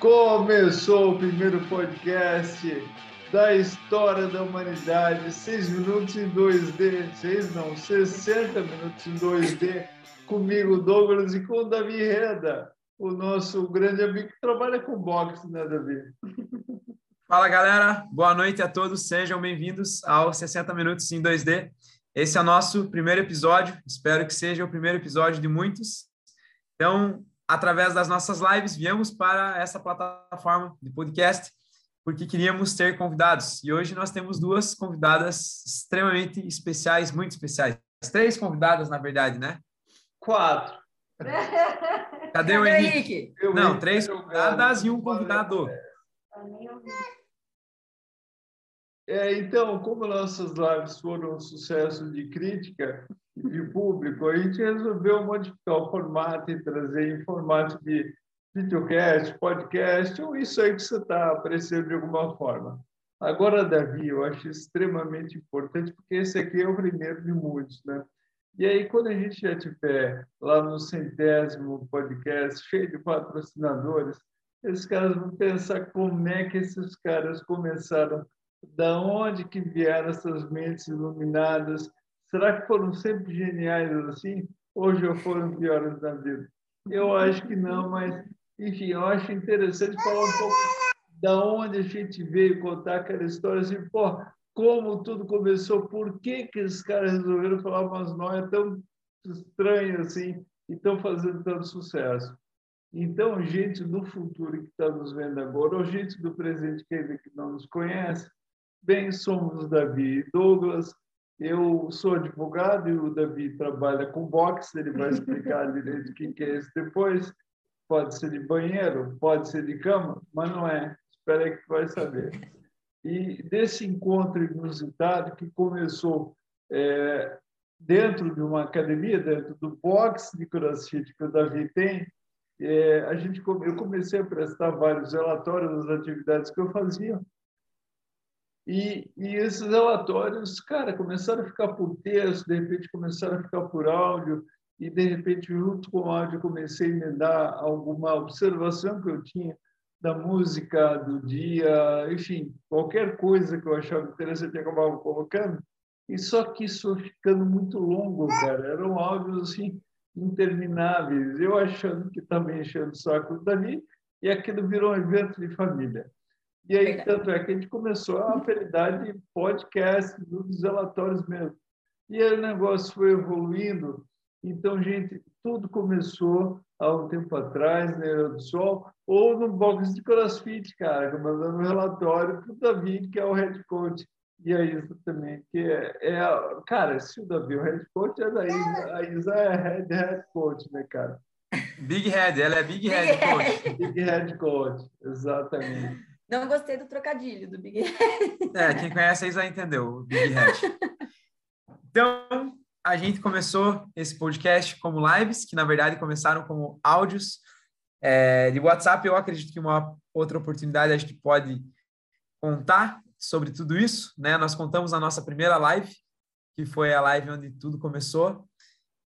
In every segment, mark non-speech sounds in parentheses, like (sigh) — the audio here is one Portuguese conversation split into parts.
Começou o primeiro podcast da história da humanidade, seis minutos em 2D, seis não, 60 minutos em 2D, comigo, Douglas, e com o Davi Reda, o nosso grande amigo que trabalha com boxe, né, Davi? Fala, galera. Boa noite a todos. Sejam bem-vindos ao 60 Minutos em 2D. Esse é o nosso primeiro episódio. Espero que seja o primeiro episódio de muitos. Então, através das nossas lives, viemos para essa plataforma de podcast porque queríamos ter convidados. E hoje nós temos duas convidadas extremamente especiais, muito especiais. Três convidadas, na verdade, né? Quatro. Cadê, (laughs) Cadê o Henrique? Henrique? Não, três convidadas e um convidado. É, então, como nossas lives foram um sucesso de crítica de público, a gente resolveu modificar o formato e trazer em formato de videocast, podcast, ou isso aí que você está aparecendo de alguma forma. Agora, Davi, eu acho extremamente importante, porque esse aqui é o primeiro de muitos, né? E aí, quando a gente já tiver lá no centésimo podcast, cheio de patrocinadores, esses caras vão pensar como é que esses caras começaram, da onde que vieram essas mentes iluminadas, será que foram sempre geniais assim, ou já foram piores na vida? Eu acho que não, mas, enfim, eu acho interessante falar um pouco da onde a gente veio contar aquela história, assim, pô, como tudo começou, por que que esses caras resolveram falar umas noias tão estranhas assim e estão fazendo tanto sucesso. Então, gente do futuro que está nos vendo agora, ou gente do presente que ainda que não nos conhece, bem, somos Davi e Douglas. Eu sou advogado e o Davi trabalha com boxe, ele vai explicar (laughs) direito o que é isso depois. Pode ser de banheiro, pode ser de cama, mas não é. Espera aí que vai saber. E desse encontro inusitado que começou é, dentro de uma academia, dentro do boxe de crossfit que o Davi tem, é, a gente, eu comecei a prestar vários relatórios das atividades que eu fazia. E, e esses relatórios, cara, começaram a ficar por texto, de repente começaram a ficar por áudio, e de repente, junto com o áudio, comecei a me dar alguma observação que eu tinha da música do dia, enfim, qualquer coisa que eu achava interessante eu acabava colocando. E só que isso ficando muito longo, cara. Eram áudios assim intermináveis. Eu achando que estava enchendo o saco dali e aquilo virou um evento de família. E aí, tanto é que a gente começou a apelidar de podcast, dos relatórios mesmo. E aí o negócio foi evoluindo. Então, gente, tudo começou há um tempo atrás, na Era do Sol, ou no box de crossfit, cara, mandando um relatório para o David, que é o head coach e a Isa também, que é, é cara, se o Davi é o head coach, é da Isa, a Isa é head, head coach, né, cara? Big head, ela é big head coach. Big head coach, exatamente. Não gostei do trocadilho do Big Head. É, quem conhece a Isa entendeu, o Big Head. Então, a gente começou esse podcast como lives, que na verdade começaram como áudios é, de WhatsApp. Eu acredito que uma outra oportunidade a gente pode contar sobre tudo isso, né? Nós contamos a nossa primeira live, que foi a live onde tudo começou.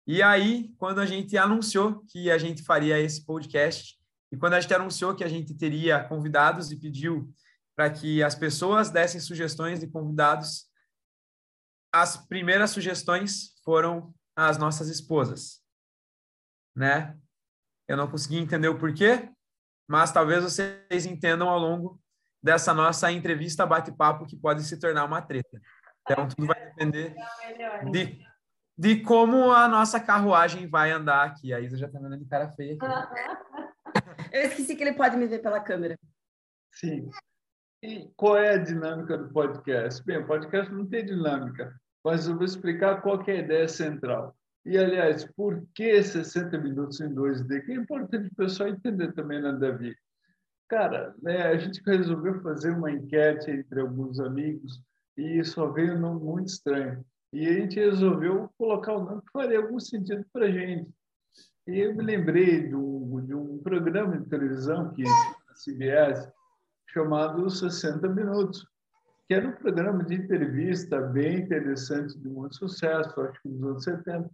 E aí, quando a gente anunciou que a gente faria esse podcast, e quando a gente anunciou que a gente teria convidados e pediu para que as pessoas dessem sugestões de convidados, as primeiras sugestões foram as nossas esposas, né? Eu não consegui entender o porquê, mas talvez vocês entendam ao longo dessa nossa entrevista bate-papo que pode se tornar uma treta. Então, tudo vai depender de, de como a nossa carruagem vai andar aqui. A Isa já está vendo de cara feia aqui. Eu esqueci que ele pode me ver pela câmera. Sim. E qual é a dinâmica do podcast? Bem, o podcast não tem dinâmica, mas eu vou explicar qual é a ideia central. E, aliás, por que 60 minutos em 2D? Que é importante o pessoal entender também, né, Davi? Cara, né, a gente resolveu fazer uma enquete entre alguns amigos e só veio um nome muito estranho. E a gente resolveu colocar um nome que faria algum sentido para a gente. Eu me lembrei de um, de um programa de televisão que CBS chamado 60 Minutos, que era um programa de entrevista bem interessante, de muito sucesso, acho que nos anos 70.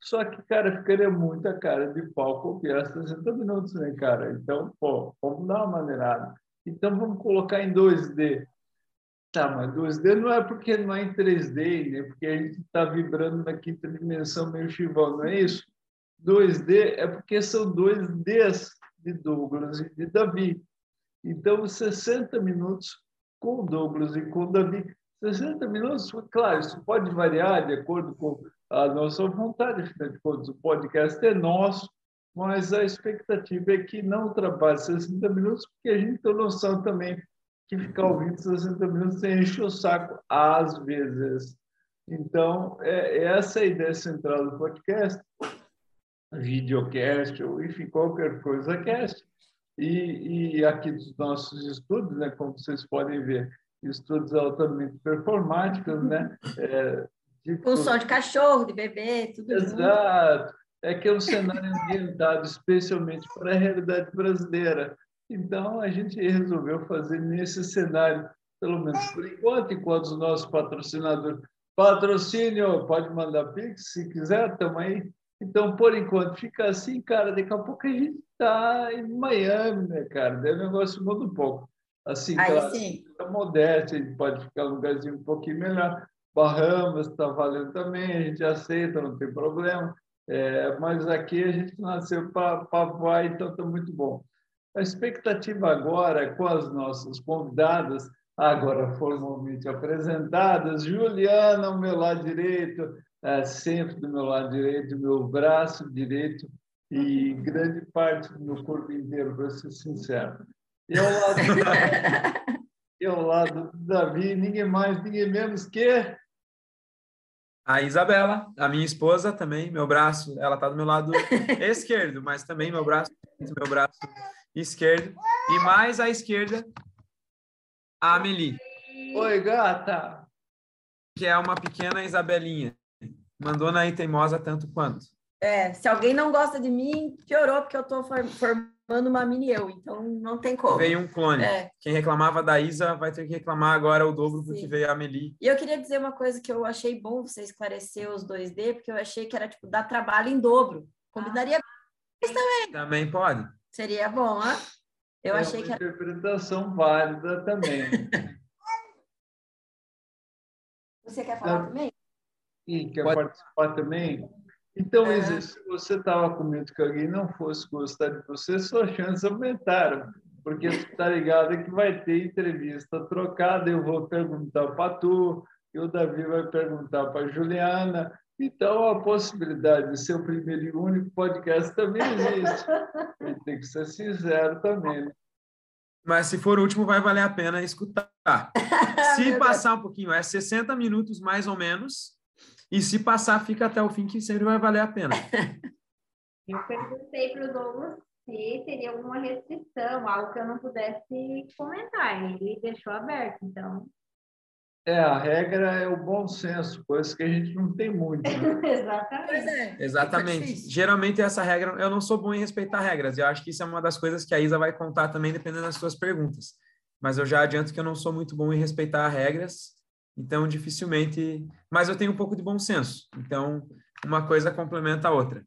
Só que, cara, ficaria muita cara de pau copiar 60 minutos, né, cara? Então, pô, vamos dar uma maneirada. Então, vamos colocar em 2D. Tá, mas 2D não é porque não é em 3D, né? Porque a gente está vibrando na quinta dimensão meio chivão, não é isso? 2D é porque são dois Ds de Douglas e de Davi. Então, 60 minutos com Douglas e com Davi. 60 minutos, claro, isso pode variar de acordo com a nossa vontade, afinal de contas, o podcast é nosso, mas a expectativa é que não ultrapasse 60 minutos, porque a gente tem noção também que ficar ouvindo 60 minutos enche o saco às vezes. Então, é, é essa a ideia central do podcast, videocast, ou enfim, qualquer coisa cast. E, e aqui dos nossos estudos, né, como vocês podem ver, estudos altamente performáticos, né? É, de Com som de cachorro, de bebê, tudo Exato. Junto. É que é um cenário ambientado especialmente para a realidade brasileira. Então, a gente resolveu fazer nesse cenário, pelo menos por enquanto, enquanto os nossos patrocinadores. Patrocínio, pode mandar Pix se quiser, estamos aí. Então, por enquanto, fica assim, cara. Daqui a pouco a gente está em Miami, né, cara? Daí o negócio muda um pouco. Assim, aí claro, sim. É modéstia, a gente pode ficar num lugarzinho um pouquinho melhor. Bahamas está valendo também, a gente aceita, não tem problema. É, mas aqui a gente nasceu para voar, então está muito bom. A expectativa agora, com as nossas convidadas, agora formalmente apresentadas, Juliana ao meu lado direito, é, sempre do meu lado direito, meu braço direito e grande parte do meu corpo inteiro, para ser sincero. E ao lado, (laughs) e ao lado do Davi, ninguém mais, ninguém menos que a Isabela, a minha esposa também, meu braço, ela está do meu lado (laughs) esquerdo, mas também meu braço, meu braço esquerdo. E mais à esquerda, a Amelie. Oi, gata! Que é uma pequena Isabelinha. Mandou na teimosa tanto quanto. É, se alguém não gosta de mim, piorou, porque eu estou formando uma mini eu, então não tem como. Veio um clone. É. Quem reclamava da Isa vai ter que reclamar agora o dobro Sim. porque veio a Amelie. E eu queria dizer uma coisa que eu achei bom você esclarecer os 2D, porque eu achei que era tipo dar trabalho em dobro. Combinaria ah. também. Também pode. Seria bom, ah? Eu é achei uma que era... interpretação válida também. (laughs) você quer falar então, também? Sim, quer pode. participar também? Então, é. se você estava com medo que alguém não fosse gostar de você, suas chances aumentaram, porque você está ligado que vai ter entrevista trocada, eu vou perguntar para tu, e o Davi vai perguntar para a Juliana, então a possibilidade de ser o primeiro e único podcast também existe. (laughs) tem que ser sincero também. Né? Mas se for o último, vai valer a pena escutar. (laughs) Se passar um pouquinho, é 60 minutos mais ou menos, e se passar, fica até o fim, que sempre vai valer a pena. (laughs) Eu perguntei para o Douglas se teria alguma restrição, algo que eu não pudesse comentar. Ele deixou aberto, então. É, a regra é o bom senso, coisa que a gente não tem muito. Né? (laughs) Exatamente. É, Exatamente. Geralmente essa regra, eu não sou bom em respeitar regras. Eu acho que isso é uma das coisas que a Isa vai contar também, dependendo das suas perguntas. Mas eu já adianto que eu não sou muito bom em respeitar regras então, dificilmente. Mas eu tenho um pouco de bom senso. Então, uma coisa complementa a outra.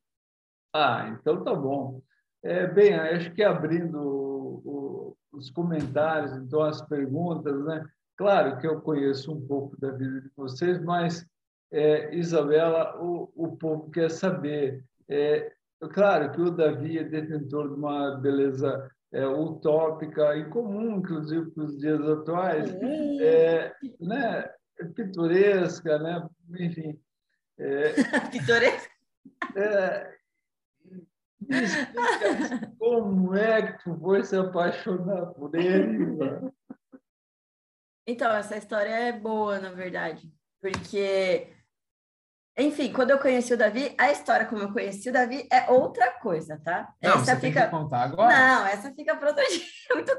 Ah, então tá bom. É, bem, acho que abrindo o, o, os comentários, então as perguntas, né? Claro que eu conheço um pouco da vida de vocês, mas é, Isabela, o, o povo quer saber. É, claro que o Davi é detentor de uma beleza é, utópica e comum, inclusive para os dias atuais, é, né? Pitoresca, né? enfim. É, (laughs) pitoresca? É, como é que tu foi se apaixonar por ele? Mano? Então, essa história é boa, na verdade, porque, enfim, quando eu conheci o Davi, a história como eu conheci o Davi é outra coisa, tá? Não, essa você fica... tem que contar agora. Não, essa fica para outro (laughs) dia, muito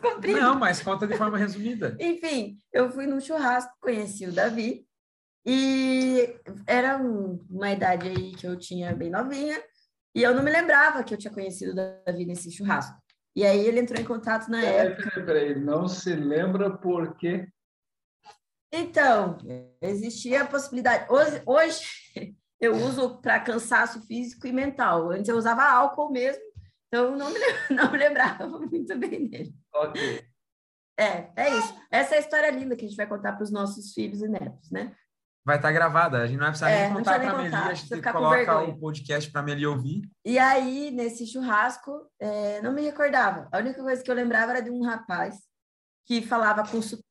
comprido. Não, mas conta de forma resumida. (laughs) Enfim, eu fui num churrasco, conheci o Davi, e era um, uma idade aí que eu tinha bem novinha, e eu não me lembrava que eu tinha conhecido o Davi nesse churrasco. E aí ele entrou em contato na peraí, época. Peraí, peraí, não se lembra por quê? Então, existia a possibilidade. Hoje, hoje (laughs) eu uso para cansaço físico e mental. Antes eu usava álcool mesmo, então não me, (laughs) não me lembrava muito bem dele. Ok. É, é isso. Essa é a história linda que a gente vai contar para os nossos filhos e netos, né? Vai estar gravada, a gente não vai precisar É, nem contar para a Meli, a gente coloca o podcast para a Meli ouvir. E aí, nesse churrasco, é, não me recordava. A única coisa que eu lembrava era de um rapaz que falava com sotaque.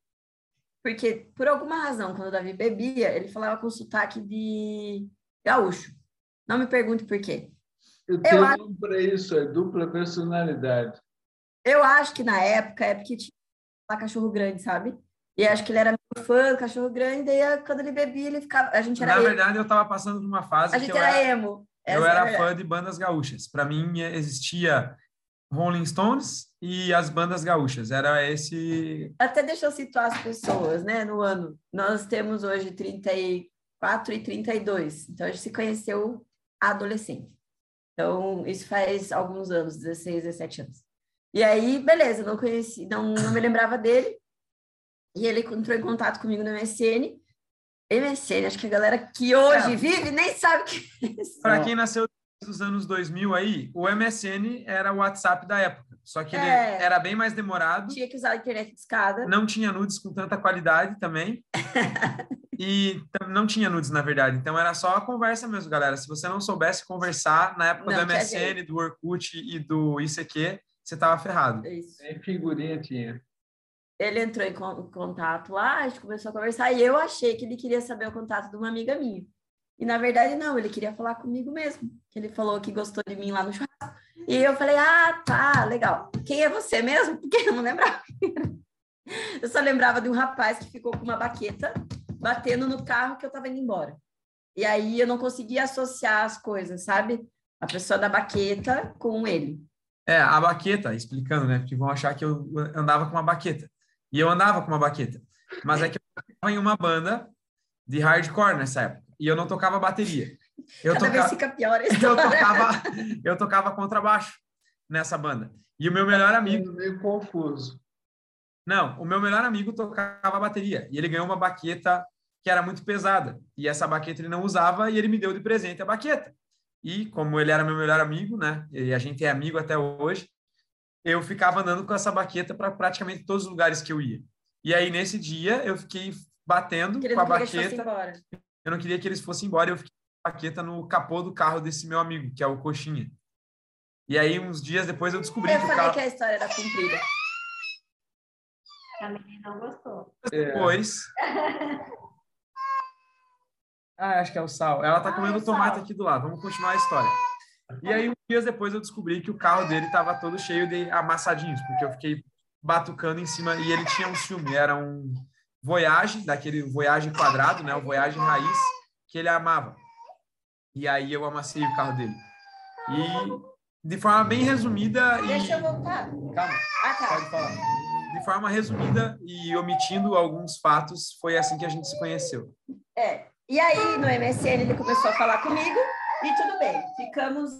Porque, por alguma razão, quando o Davi bebia, ele falava com sotaque de gaúcho. Não me pergunte por quê. Eu tenho acho- nome para isso, é dupla personalidade. Eu acho que na época é porque tinha lá cachorro grande, sabe? E acho que ele era muito fã do cachorro grande, daí quando ele bebia, ele ficava. A gente era Na emo. verdade, eu estava passando por uma fase A gente era era, emo. eu Essa é era fã de bandas gaúchas. Para mim, existia Rolling Stones e as bandas gaúchas. Era esse... Até deixa eu situar as pessoas, né? No ano. Nós temos hoje 34 e 32. Então, a gente se conheceu adolescente. Então, isso faz alguns anos, 16, 17 anos. E aí, beleza, não conheci, não, não me lembrava dele. E ele entrou em contato comigo no MSN. MSN, acho que a galera que hoje É. vive nem sabe o que é isso. Para quem nasceu nos anos 2000 aí, o MSN era o WhatsApp da época. Só que ele É. era bem mais demorado. Tinha que usar a internet de escada. Não tinha nudes com tanta qualidade também. (laughs) E não tinha nudes, na verdade. Então era só a conversa mesmo, galera. Se você não soubesse conversar na época Não, do MSN, do Orkut e do ICQ, você tava ferrado. É Isso. Nem figurinha tinha. ele entrou em con- em contato lá, a gente começou a conversar e eu achei que ele queria saber o contato de uma amiga minha. E na verdade não, ele queria falar comigo mesmo. Ele falou que gostou de mim lá no churrasco. E eu falei: "Ah, tá, legal. Quem é você mesmo?" (laughs) Porque eu não lembrava. Eu só lembrava de um rapaz que ficou com uma baqueta batendo no carro que eu tava indo embora. E aí eu não conseguia associar as coisas, sabe? A pessoa da baqueta com ele. É, a baqueta, explicando, né? Porque vão achar que eu andava com uma baqueta. E eu andava com uma baqueta. Mas é que eu estava em uma banda de hardcore nessa época. E eu não tocava bateria. Eu, Cada toca... vez fica pior (laughs) a eu, tocava... eu tocava contrabaixo nessa banda. E o meu melhor amigo Meio confuso. Não, o meu melhor amigo tocava bateria e ele ganhou uma baqueta que era muito pesada. E essa baqueta ele não usava e ele me deu de presente a baqueta. E como ele era meu melhor amigo, né? E a gente é amigo até hoje, eu ficava andando com essa baqueta para praticamente todos os lugares que eu ia. E aí nesse dia eu fiquei batendo Que ele com a baqueta. Eu não queria que eles fossem embora, eu fiquei com a baqueta no capô do carro desse meu amigo, que é o Coxinha. E aí uns dias depois eu descobri Eu que o falei carro que a história era comprida. A menina não gostou. Depois (laughs) Ah, acho que é o sal. Ela tá Ah, comendo é tomate sal. aqui do lado. Vamos continuar a história. E aí, uns dias depois, eu descobri que o carro dele tava todo cheio de amassadinhos, porque eu fiquei batucando em cima e ele tinha um filme, era um Voyage, daquele Voyage quadrado, né? O Voyage raiz, que ele amava. E aí eu amassei o carro dele. E de forma bem resumida e Deixa eu voltar. calma, Ah, tá. pode falar. De forma resumida e omitindo alguns fatos, foi assim que a gente se conheceu. É. E aí, no MSN, ele começou a falar comigo e tudo bem. Ficamos,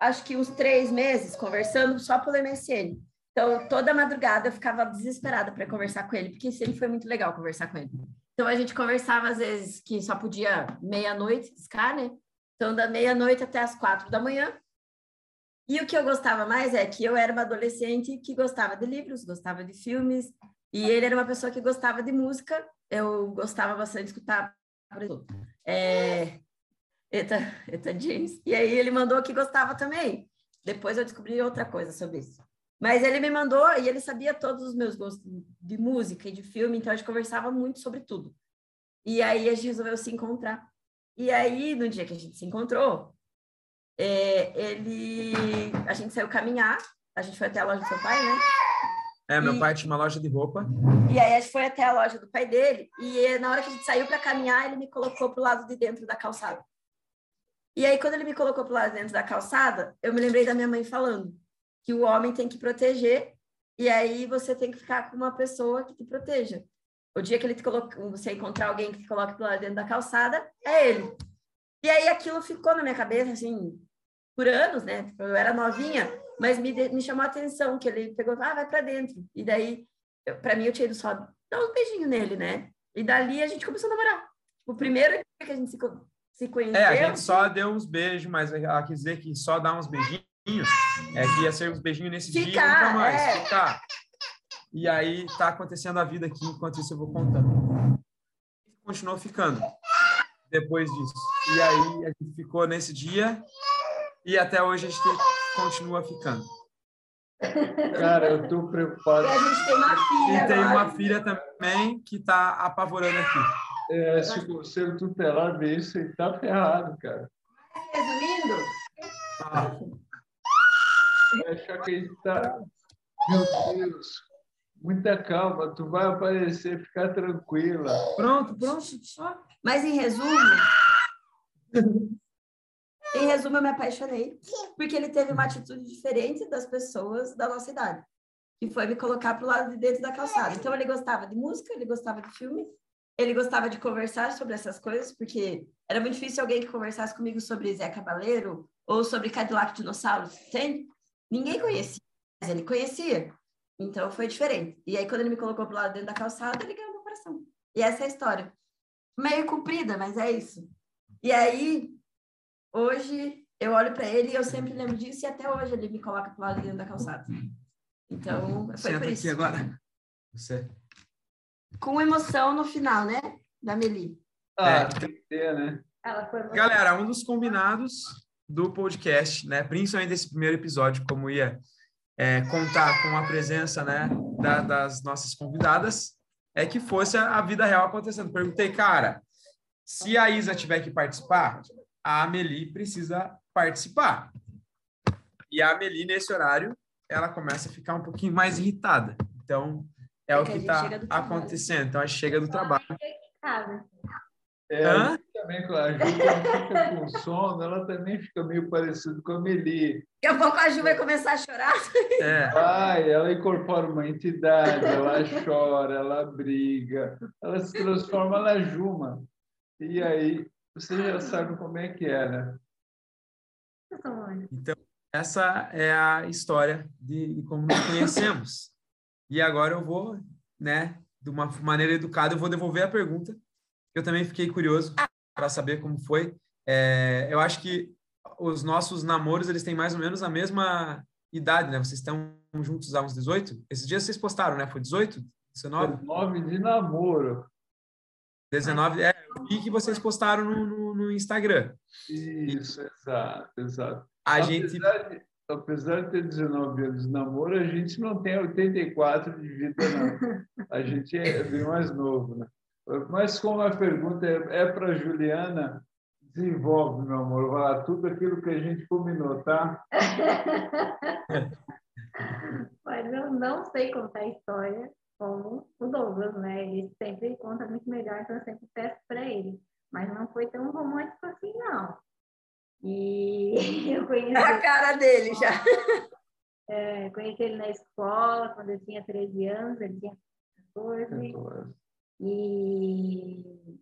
acho que uns três meses conversando só pelo MSN. Então, toda madrugada eu ficava desesperada para conversar com ele, porque sempre foi muito legal conversar com ele. Então, a gente conversava às vezes que só podia meia-noite discar, né? Então, da meia-noite até as quatro da manhã. E o que eu gostava mais é que eu era uma adolescente que gostava de livros, gostava de filmes, e ele era uma pessoa que gostava de música. Eu gostava bastante de escutar, exemplo, é... Eta, Eta James. E aí ele mandou que gostava também. Depois eu descobri outra coisa sobre isso. Mas ele me mandou e ele sabia todos os meus gostos de música e de filme, então a gente conversava muito sobre tudo. E aí a gente resolveu se encontrar. E aí, no dia que a gente se encontrou, é, ele, a gente saiu caminhar, a gente foi até a loja do seu pai, né? É, meu E- pai tinha uma loja de roupa. E aí a gente foi até a loja do pai dele e na hora que a gente saiu para caminhar, ele me colocou pro lado de dentro da calçada. E aí quando ele me colocou pro lado de dentro da calçada, eu me lembrei da minha mãe falando que o homem tem que proteger e aí você tem que ficar com uma pessoa que te proteja. O dia que ele te coloca, você encontrar alguém que te coloque pro lado de dentro da calçada, é ele. E aí aquilo ficou na minha cabeça assim por anos, né? Eu era novinha, mas me, de- me chamou a atenção que ele pegou, ah, vai para dentro. E daí pra mim, eu tinha ido só dar um beijinho nele, né? E dali a gente começou a namorar. O primeiro que a gente se, se conheceu. É, a gente só deu uns beijos, mas ela quis dizer que só dar uns beijinhos é que ia ser uns beijinhos nesse dia e Ficar, nunca mais. é. Ficar. E aí tá acontecendo a vida aqui, enquanto isso eu vou contando. Continuou ficando depois disso. E aí a gente ficou nesse dia e até hoje a gente continua ficando. Cara, eu tô E preocupado. a gente tem uma filha E tem agora. uma filha também que tá apavorando aqui. É, se o conselho tutelar ver isso, ele tá ferrado, cara. Resumindo, Ah, que gente tá. Meu Deus, muita calma, tu vai aparecer, fica tranquila. pronto, pronto. Só. mas em resumo, em resumo, eu me apaixonei porque ele teve uma atitude diferente das pessoas da nossa idade, que foi me colocar pro lado de dentro da calçada. Então ele gostava de música, ele gostava de filme, ele gostava de conversar sobre essas coisas, porque era muito difícil alguém que conversasse comigo sobre Zé Cabaleiro ou sobre Cadillac Dinossauros, entende? Ninguém conhecia, mas ele conhecia. Então foi diferente. E aí, quando ele me colocou pro lado dentro da calçada, ele ganhou meu coração. E essa é a história. Meio comprida, mas é isso. E aí, hoje, eu olho para ele e eu sempre lembro disso, e até hoje ele me coloca pro lado dentro da calçada. Então, foi Senta por aqui isso. agora. Você. Com emoção no final, né? Da Meli. Ah, É. tem que ter, né? Ela foi muito Galera, um dos combinados do podcast, né, principalmente desse primeiro episódio, como ia é, contar com a presença, né, da- das nossas convidadas, é que fosse a, a vida real acontecendo. Perguntei, cara, se a Isa tiver que participar, a Amelie precisa participar. E a Amelie, nesse horário, ela começa a ficar um pouquinho mais irritada. Então, é, É o que está acontecendo. Então, a gente chega do trabalho. casa. É, Hã? a gente também, com a Ju, quando fica com sono, ela também fica meio parecida com a Meli. Daqui a pouco a Ju vai começar a chorar. É, Ai, ela incorpora uma entidade, ela chora, ela briga, ela se transforma na Juma. E aí, você já sabe como é que é, né? Então, essa é a história de, de como nos conhecemos. E agora eu vou, né, de uma maneira educada, eu vou devolver a pergunta. Eu também fiquei curioso para saber como foi. É, eu acho que os nossos namoros, eles têm mais ou menos a mesma idade, né? Vocês estão juntos há uns 18? Esses dias vocês postaram, né? Foi 18? 19? Nome de namoro. 19? É, eu vi que vocês postaram no, no, no Instagram. Isso, exato, exato. A gente apesar, de, apesar de ter 19 anos de namoro, a gente não tem 84 de vida, não. A gente é bem mais novo, né? Mas como a pergunta é, é para Juliana, desenvolve, meu amor, vai lá, tudo aquilo que a gente combinou, tá? (laughs) Mas eu não sei contar a história como o Douglas, né? Ele sempre conta muito melhor, então eu sempre peço para ele. Mas não foi tão romântico assim, não. E (laughs) eu conheci, É a cara dele já. é, conheci ele na escola quando eu tinha 13 anos, ele tinha 14. E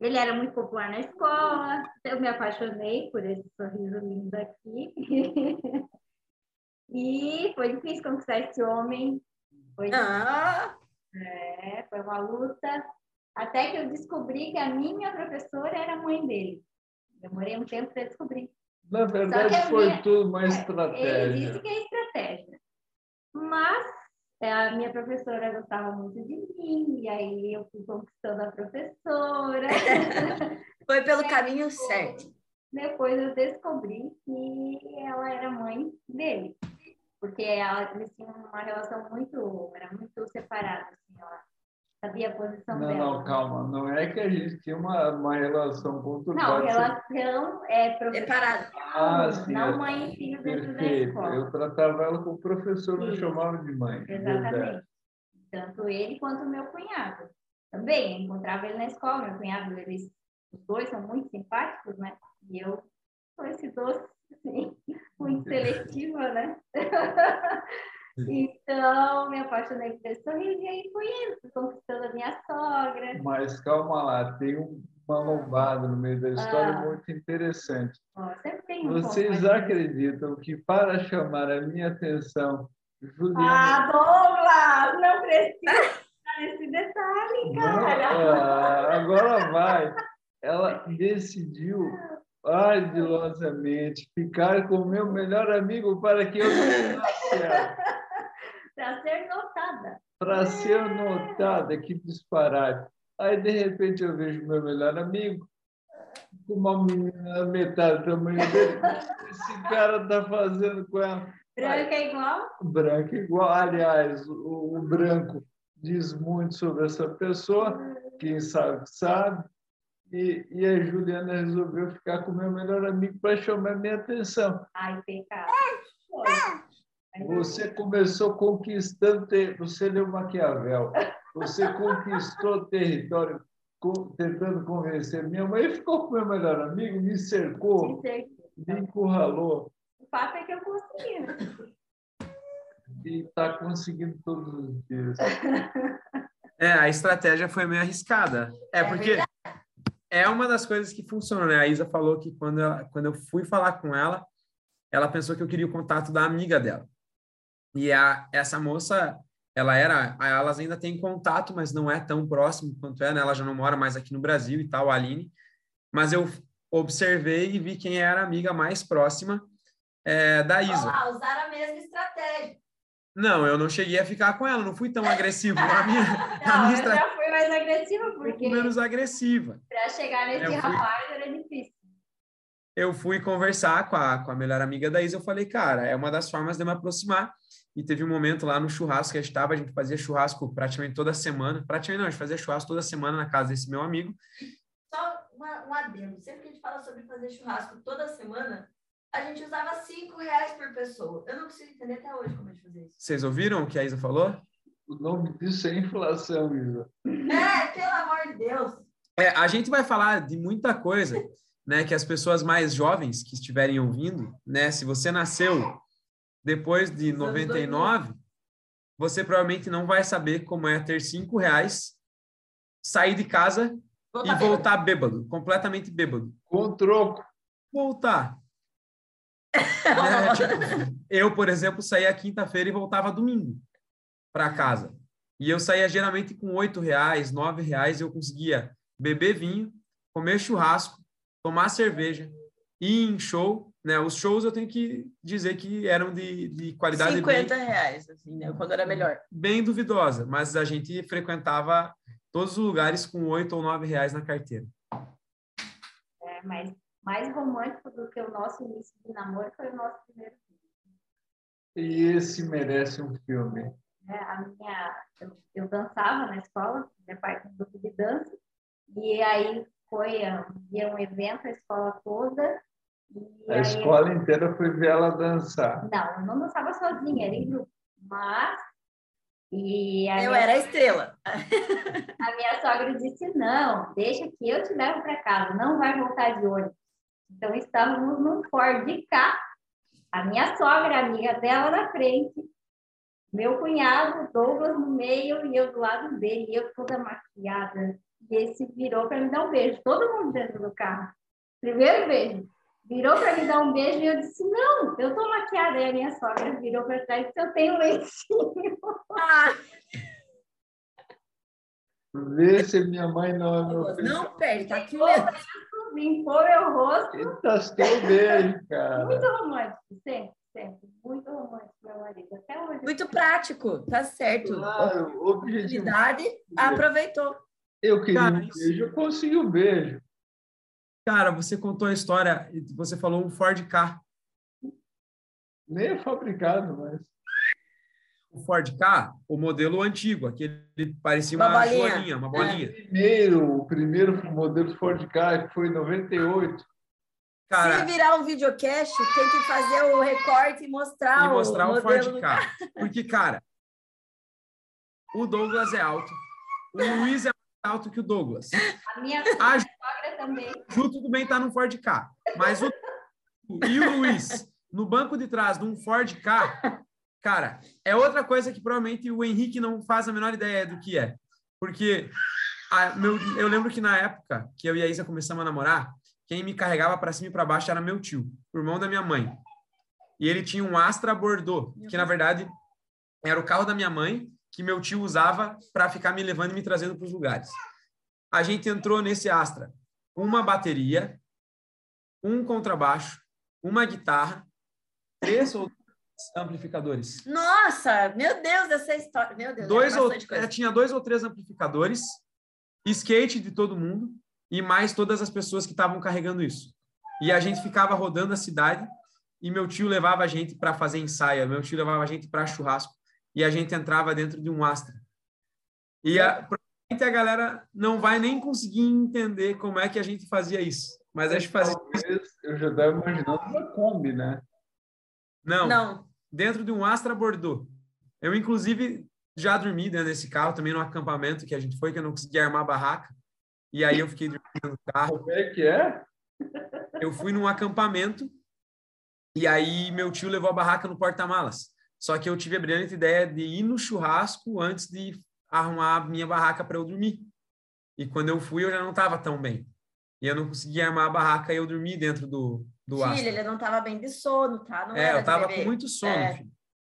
ele era muito popular na escola. Eu me apaixonei por esse sorriso lindo aqui. (laughs) e foi difícil conquistar esse homem. Foi, Ah, é, foi uma luta. Até que eu descobri que a minha professora era a mãe dele. Demorei um tempo para descobrir. Na verdade, foi minha- tudo uma É, Ele estratégia. disse que é estratégia. Mas é, a minha professora gostava muito de mim, e aí eu fui conquistando a professora. (laughs) foi pelo caminho certo. Depois eu descobri que ela era mãe dele. Porque ela, eles tinham uma relação muito, era muito separada, assim, ela sabia a posição Não, dela. não, calma. Não é que a gente tinha uma, uma relação Não, conturbada. relação é Separado. Ah, sim, não é. mãe e filho dentro da escola. Eu tratava ela como professor, não Isso. chamava de mãe. Verdade. Exatamente. Tanto ele quanto o meu cunhado. Também, eu encontrava ele na escola, meu cunhado, eles, os dois são muito simpáticos, né? E eu sou esse doce, assim, (laughs) muito seletiva, né? (laughs) então, me apaixonei por esse sorriso e aí fui indo, fui conquistando a minha sogra. Mas calma lá, tem um- uma lombada no meio da história Ah. muito interessante. Ó, sempre tem um Vocês acreditam que para chamar a minha atenção, Juliana... Ah, Douglas, não precisa nesse detalhe, cara. ah, agora vai. Ela decidiu ardilosamente ficar com o meu melhor amigo para que eu não (laughs) Para ser notada. Para ser notada, que disparate. Aí, de repente, eu vejo meu melhor amigo com uma menina metade do tamanho dele. Esse cara está fazendo com ela. Branco é igual? Branco é igual. Aliás, o, o branco diz muito sobre essa pessoa. Quem sabe, sabe. E, e, a Juliana resolveu ficar com o meu melhor amigo para chamar minha atenção. Ai, pecado. Você começou conquistando, você leu Maquiavel, você conquistou (laughs) território tentando convencer minha mãe, ficou com o meu melhor amigo, me cercou, me encurralou. O fato é que eu consegui, né? E está conseguindo todos os dias. (laughs) É, a estratégia foi meio arriscada. É, é porque é uma das coisas que funcionam, né? A Isa falou que quando, ela, quando eu fui falar com ela, ela pensou que eu queria o contato da amiga dela. E a, essa moça, ela era, elas ainda têm contato, mas não é tão próximo quanto é, né? Ela já não mora mais aqui no Brasil e tal, a Aline. Mas eu observei e vi quem era a amiga mais próxima é, da Isa. Ah, usaram a mesma estratégia. Não, eu não cheguei a ficar com ela, não fui tão agressivo. A (laughs) minha, não, a minha eu já fui mais agressiva, porque... menos agressiva. Para chegar nesse fui... rapaz era difícil. Eu fui conversar com a, com a melhor amiga da Isa, eu falei, cara, é uma das formas de me aproximar. E teve um momento lá no churrasco que a gente estava, a gente fazia churrasco praticamente toda semana. Praticamente não, a gente fazia churrasco toda semana na casa desse meu amigo. Só uma, um adendo, sempre que a gente fala sobre fazer churrasco toda semana, a gente usava cinco reais por pessoa. Eu não consigo entender até hoje como a gente fazia isso. Vocês ouviram o que a Isa falou? O nome disso é inflação, Isa. É, pelo amor de Deus. É, a gente vai falar de muita coisa, né? Que as pessoas mais jovens que estiverem ouvindo, né? Se você nasceu depois de 99, você provavelmente não vai saber como é ter cinco reais, sair de casa voltar e voltar bêbado. bêbado, completamente bêbado. Com troco. Voltar. É, tipo, eu, por exemplo, saía quinta-feira e voltava domingo para casa. E eu saía geralmente com oito reais, nove reais, eu conseguia beber vinho, comer churrasco, tomar cerveja, ir em show, né? Os shows eu tenho que dizer que eram de, de qualidade 50 bem, reais, assim, né? Quando era melhor. Bem duvidosa, mas a gente frequentava todos os lugares com oito ou nove reais na carteira. É, mas mais romântico do que o nosso início de namoro foi o nosso primeiro filme. E esse merece um filme. É, a minha, eu, eu, dançava na escola, minha parte do grupo de dança, e aí foi um, um evento, a escola toda. a aí, escola inteira foi ver ela dançar. Não, eu não dançava sozinha, era em grupo. Mas. E eu minha, era a estrela. (laughs) A minha sogra disse: não, deixa que eu te levo para casa, não vai voltar de ônibus. Então, estávamos num Ford K, a minha sogra, a amiga dela na frente, meu cunhado, Douglas, no meio, e eu do lado dele, e eu toda maquiada. E esse virou para me dar um beijo, todo mundo dentro do carro. Primeiro beijo. Virou para me dar um beijo e eu disse: Não, eu tô maquiada. E a minha sogra virou para trás e disse: Eu tenho lencinho. Ah. Vê se minha mãe não é meu filho. Não perde, tá aqui mesmo limpou meu rosto. Eita, beijo, cara. Muito romântico, sempre, sempre. Muito romântico, meu marido. Até hoje. Muito prático, tá certo. Claro, oportunidade, aproveitou. Eu queria cara, um beijo, eu consegui um beijo. Cara, você contou a história, você falou um Ford K. Nem é fabricado, mas o Ford K, o modelo antigo, aquele parecia uma, uma bolinha, uma bolinha. É. Primeiro, o primeiro modelo Ford K, foi em 98. Cara, Se virar um videocast, tem que fazer o recorte e mostrar, e mostrar o, o Ford K. Porque, cara, o Douglas é alto, o Luiz é mais alto que o Douglas. A minha a sogra também. Ju, tudo bem, tá no Ford K. Mas o e o Luiz, no banco de trás de um Ford K, Cara, é outra coisa que provavelmente o Henrique não faz a menor ideia do que é. Porque a, meu, eu lembro que na época que eu e a Isa começamos a namorar, quem me carregava para cima e para baixo era meu tio, o irmão da minha mãe. E ele tinha um Astra Bordeaux, que na verdade era o carro da minha mãe, que meu tio usava para ficar me levando e me trazendo para os lugares. A gente entrou nesse Astra com uma bateria, um contrabaixo, uma guitarra, três ou amplificadores. Nossa, meu Deus, essa história. Meu Deus, dois ou, coisa. tinha dois ou três amplificadores, skate de todo mundo e mais todas as pessoas que estavam carregando isso. E a gente ficava rodando a cidade e meu tio levava a gente para fazer ensaio, meu tio levava a gente para churrasco e a gente entrava dentro de um Astra. E a, provavelmente a galera não vai nem conseguir entender como é que a gente fazia isso. Mas a gente fazia Eu já estava imaginando uma Kombi, né? Não. Não. Dentro de um Astra Bordeaux. Eu, inclusive, já dormi dentro desse carro, também no acampamento que a gente foi, que eu não conseguia armar a barraca. E aí eu fiquei dormindo no carro. Como é que é? (laughs) Eu fui num acampamento e aí meu tio levou a barraca no porta-malas. Só que eu tive a brilhante ideia de ir no churrasco antes de arrumar a minha barraca para eu dormir. E quando eu fui, eu já não estava tão bem. E eu não conseguia armar a barraca e eu dormi dentro do, do Filho, Astra. ele não estava bem de sono, tá? Não é, eu estava com muito sono, é. filho.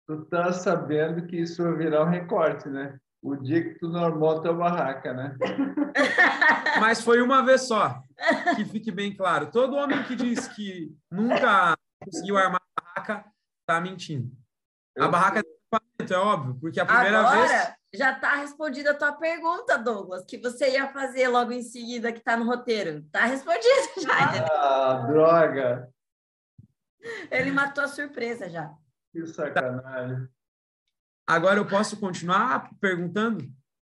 Tu tá sabendo que isso vai virar um recorte, né? O dia que tu normou a tua barraca, né? (laughs) Mas foi uma vez só, que fique bem claro. Todo homem que diz que nunca conseguiu armar a barraca, tá mentindo. A barraca é óbvio, porque a primeira Agora, vez. Já está respondida a tua pergunta, Douglas, que você ia fazer logo em seguida que está no roteiro. Está respondido (laughs) já. Ah, droga! Ele matou a surpresa já. Que sacanagem. Agora eu posso continuar perguntando?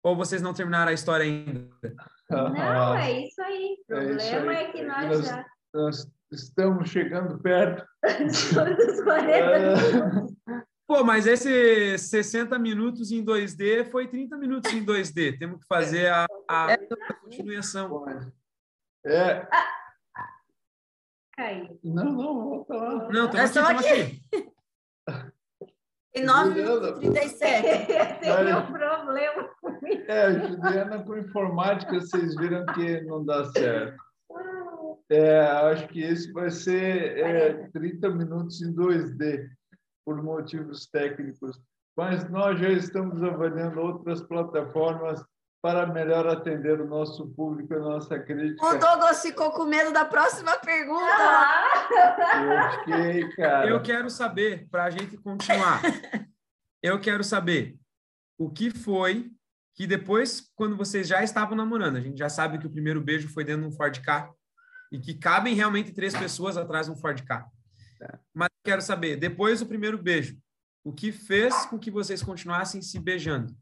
Ou vocês não terminaram a história ainda? Não, é isso aí. O problema é, aí. é que nós, nós já. Nós estamos chegando perto. (laughs) dos 40 Pô, mas esse 60 minutos em 2D foi 30 minutos em 2D. Temos que fazer a, a, a continuação. É. Caiu. Não, não, volta lá. Não, estamos aqui, aqui. Em 937. (laughs) Tem um problema comigo. É, Juliana com informática, vocês viram que não dá certo. É, acho que esse vai ser é, 30 minutos em 2D por motivos técnicos, mas nós já estamos avaliando outras plataformas para melhor atender o nosso público e a nossa crítica. O Douglas ficou com medo da próxima pergunta. Eu fiquei, cara. Eu quero saber, para a gente continuar, eu quero saber o que foi que depois, quando vocês já estavam namorando, a gente já sabe que o primeiro beijo foi dentro de um Ford Ka e que cabem realmente três pessoas atrás de um Ford Mas quero saber, depois do primeiro beijo, o que fez com que vocês continuassem se beijando?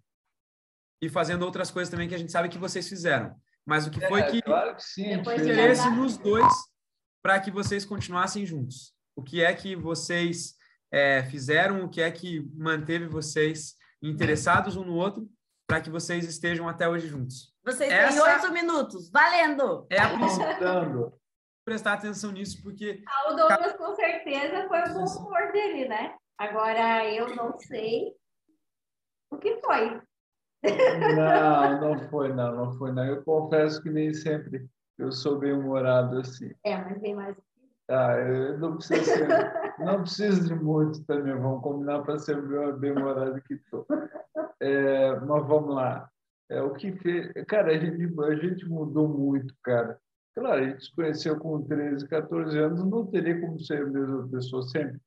E fazendo outras coisas também que a gente sabe que vocês fizeram. Mas o que foi é, que, claro que sim, interesse nos dois para que vocês continuassem juntos? O que é que vocês é, fizeram? O que é que manteve vocês interessados um no outro para que vocês estejam até hoje juntos? Vocês Essa... têm oito minutos, valendo! É a principal (laughs) prestar atenção nisso, porque. Ah, o Douglas, com certeza, foi o bom humor dele, né? Agora, eu não sei o que foi. Não, (laughs) não foi, não, não foi, não. Eu confesso que nem sempre eu sou bem humorado assim. É, mas bem mais. Ah, eu não preciso ser, não preciso de muito também, vamos combinar para ser bem humorado que estou. É, mas vamos lá. É, o que fez. Cara, a gente, a gente mudou muito, cara. Claro, a gente se conheceu com 13, 14 anos, não teria como ser a mesma pessoa sempre,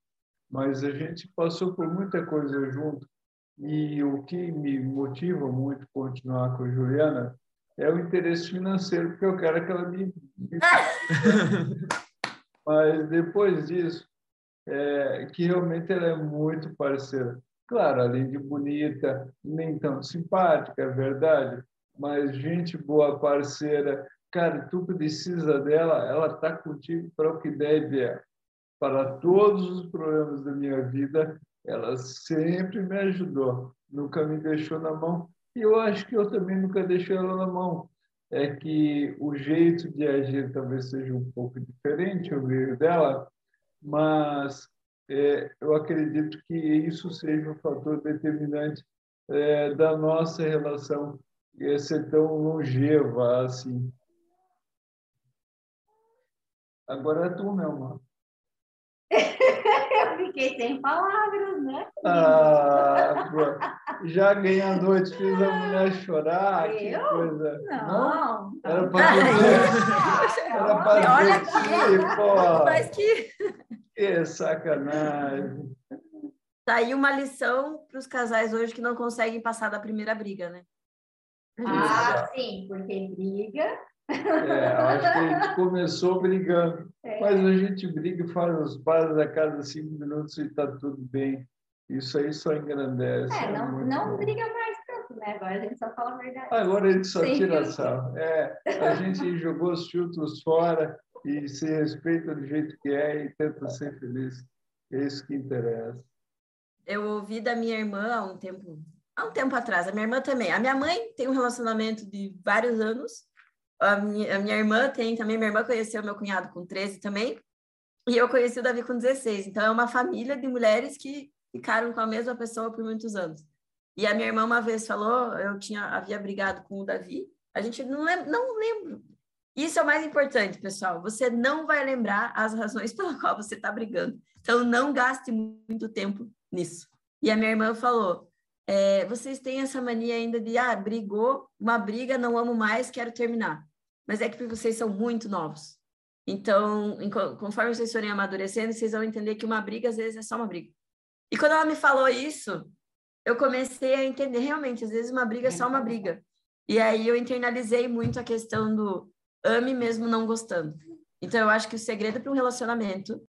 mas a gente passou por muita coisa junto. E o que me motiva muito continuar com a Juliana é o interesse financeiro, porque eu quero que ela me. (laughs) mas depois disso, é, que realmente ela é muito parceira. Claro, além de bonita, nem tão simpática, é verdade, mas gente boa, parceira, cara, tu precisa dela, ela está contigo para o que deve é. Para todos os problemas da minha vida, ela sempre me ajudou, nunca me deixou na mão. E eu acho que eu também nunca deixei ela na mão. É que o jeito de agir talvez seja um pouco diferente, o meio dela, mas é, eu acredito que isso seja um fator determinante é, da nossa relação ser tão longeva assim. Agora é tu, meu amor. (laughs) eu fiquei sem palavras, né? Ah, Já ganhei a noite, fiz a mulher chorar, que Eu? coisa. Não. Era para dizer, (laughs) era para Olha que, pô, Mas que que sacanagem. tá aí uma lição para os casais hoje que não conseguem passar da primeira briga, né? Ah, sim, porque briga. É, acho que a gente começou brigando, É. mas a gente briga e faz os pazes a cada cinco minutos e está tudo bem. Isso aí só engrandece. É, é não, muito não bom. briga mais tanto, né? Agora a gente só fala a verdade. Agora a gente só Sem tira sarro. É, a gente (laughs) jogou os filtros fora e se respeita do jeito que é e tenta ser feliz. É isso que interessa. Eu ouvi da minha irmã há um tempo, há um tempo atrás, a minha irmã também. A minha mãe tem um relacionamento de vários anos. A minha, a minha irmã tem também, minha irmã conheceu meu cunhado com 13 também. E eu conheci o Davi com 16. Então é uma família de mulheres que ficaram com a mesma pessoa por muitos anos. E a minha irmã uma vez falou, eu tinha havia brigado com o Davi. A gente não lembra, não lembro. Isso é o mais importante, pessoal. Você não vai lembrar as razões (laughs) pela qual você está brigando. Então não gaste muito tempo nisso. E a minha irmã falou: é, vocês têm essa mania ainda de, ah, brigou, uma briga, não amo mais, quero terminar. Mas é que vocês são muito novos. Então, em co- conforme vocês forem amadurecendo, vocês vão entender que uma briga, às vezes, é só uma briga. E quando ela me falou isso, eu comecei a entender, realmente, às vezes uma briga é só uma briga. E aí eu internalizei muito a questão do ame mesmo não gostando. Então, eu acho que o segredo para um relacionamento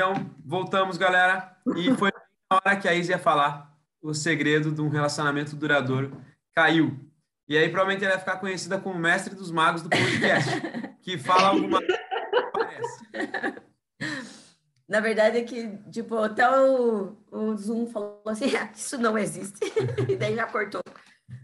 Então, voltamos, galera. E foi na hora que a Isa ia falar o segredo de um relacionamento duradouro. Caiu. E aí, provavelmente, ela vai ficar conhecida como mestre dos magos do podcast, que fala alguma coisa. Na verdade é que, tipo, até o, o Zoom falou assim, (laughs) "Ah, isso não existe. (laughs) e daí já cortou.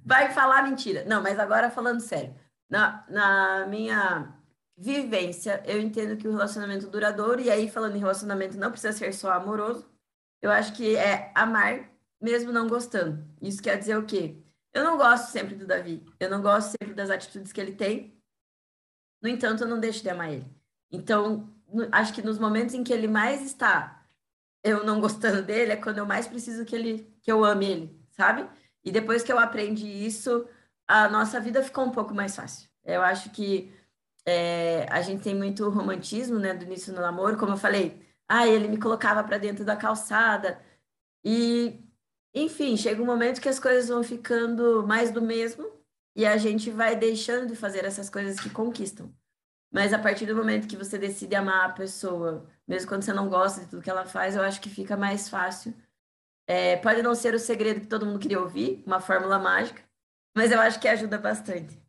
Vai falar mentira. Não, mas agora falando sério. Na, na minha vivência, eu entendo que o relacionamento duradouro, e aí falando em relacionamento não precisa ser só amoroso, eu acho que é amar mesmo não gostando. Isso quer dizer o quê? Eu não gosto sempre do Davi. Eu não gosto sempre das atitudes que ele tem. No entanto, eu não deixo de amar ele. Então, acho que nos momentos em que ele mais está eu não gostando dele é quando eu mais preciso que ele que eu ame ele, sabe? E depois que eu aprendi isso, a nossa vida ficou um pouco mais fácil. Eu acho que é, a gente tem muito romantismo, né, do início do namoro, como eu falei. Ah, ele me colocava para dentro da calçada e, enfim, chega um momento que as coisas vão ficando mais do mesmo e a gente vai deixando de fazer essas coisas que conquistam. Mas a partir do momento que você decide amar a pessoa, mesmo quando você não gosta de tudo que ela faz, eu acho que fica mais fácil. É, pode não ser o segredo que todo mundo queria ouvir, uma fórmula mágica, mas eu acho que ajuda bastante.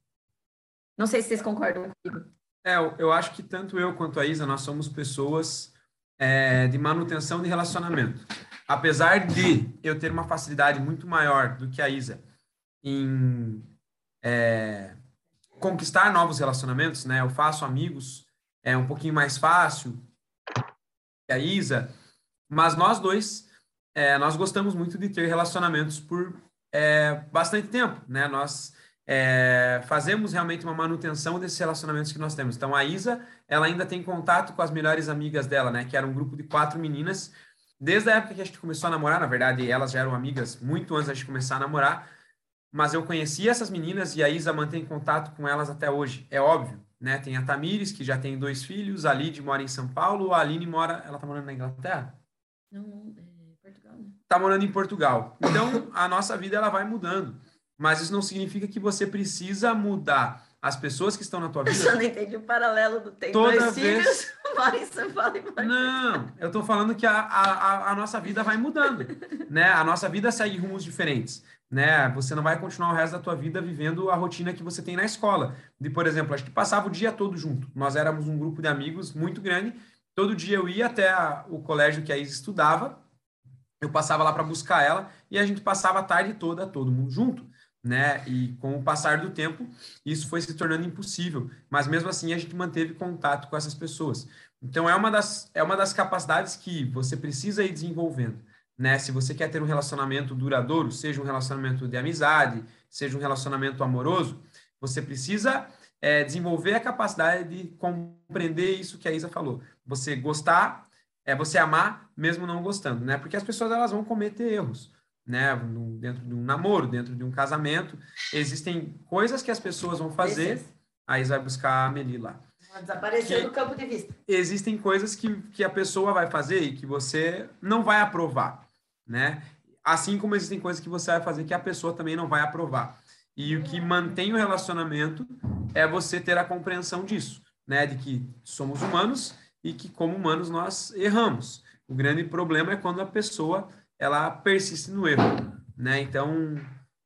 Não sei se vocês concordam comigo. É, eu, acho que tanto eu quanto a Isa, nós somos pessoas é, de manutenção de relacionamento. Apesar de eu ter uma facilidade muito maior do que a Isa em é, conquistar novos relacionamentos, né? Eu faço amigos, é um pouquinho mais fácil que a Isa, mas nós dois, é, nós gostamos muito de ter relacionamentos por é, bastante tempo, né? Nós é, fazemos realmente uma manutenção desses relacionamentos que nós temos. Então, a Isa, ela ainda tem contato com as melhores amigas dela, né? Que era um grupo de quatro meninas. Desde a época que a gente começou a namorar, na verdade, elas já eram amigas muito antes da gente começar a namorar. Mas eu conheci essas meninas e a Isa mantém contato com elas até hoje. É óbvio, né? Tem a Tamires, que já tem dois filhos. A Lid mora em São Paulo. A Aline mora... Ela tá morando na Inglaterra? Não, é Portugal, né? tá morando em Portugal. Então, a nossa vida ela vai mudando. Mas isso não significa que você precisa mudar as pessoas que estão na tua Eu só vida. não entendi o paralelo do tem Toda dois vez- filhos, São Paulo e em Não, eu tô falando que a, a, a- nossa vida vai mudando, né? A nossa vida segue rumos diferentes, né? Você não vai continuar o resto da tua vida vivendo a rotina que você tem na escola. De, por exemplo, a gente passava o dia todo junto. Nós éramos um grupo de amigos muito grande. Todo dia eu ia até a- o colégio que a Isa estudava, eu passava lá para buscar ela e a gente passava a tarde toda todo mundo junto, né? E com o passar do tempo, isso foi se tornando impossível, mas mesmo assim a gente manteve contato com essas pessoas. Então é uma das é uma das capacidades que você precisa ir desenvolvendo, né? Se você quer ter um relacionamento duradouro, seja um relacionamento de amizade, seja um relacionamento amoroso, você precisa é, desenvolver a capacidade de compreender isso que a Isa falou. Você gostar, é você amar mesmo não gostando, né? Porque as pessoas elas vão cometer erros, né? Dentro de um namoro, dentro de um casamento, existem coisas que as pessoas vão fazer. A Isa vai buscar a Meli lá. Desapareceu do campo de vista. Existem coisas que, que a pessoa vai fazer e que você não vai aprovar, né? Assim como existem coisas que você vai fazer que a pessoa também não vai aprovar. E o que mantém o relacionamento é você ter a compreensão disso, né? De que somos humanos e que como humanos nós erramos. O grande problema é quando a pessoa ela persiste no erro, né? Então,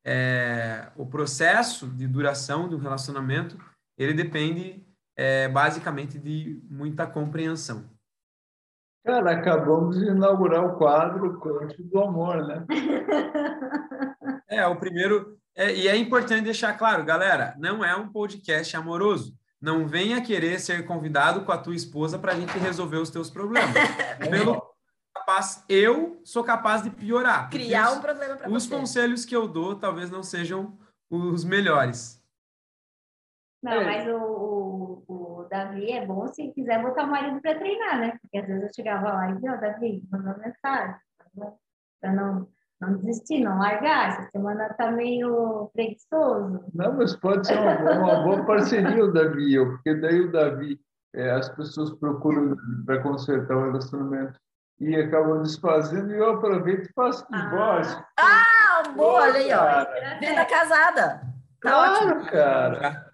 é, o processo de duração de um relacionamento ele depende é, basicamente de muita compreensão. Cara, acabamos de inaugurar o quadro Conte do Amor, né? (laughs) É, o primeiro. É, e é importante deixar claro, galera, não é um podcast amoroso. Não venha querer ser convidado com a tua esposa para a gente resolver os teus problemas. (laughs) Pelo capaz, eu sou capaz de piorar. Criar um problema para você. Os conselhos que eu dou talvez não sejam os melhores. Não, é. mas o, o, o, Davi é bom se quiser botar o marido para treinar, né? Porque às vezes eu chegava lá e dizia, oh, Davi, mandou mensagem para não, não desistir, não largar. Essa semana tá meio preguiçoso. Não, mas pode ser uma, uma boa parceria o Davi eu, porque daí o Davi, é, as pessoas procuram para consertar o relacionamento e acabam desfazendo e eu aproveito e faço divórcio. Ah, ah boa, olha aí, ó. Vida casada. Tá claro, ótimo. cara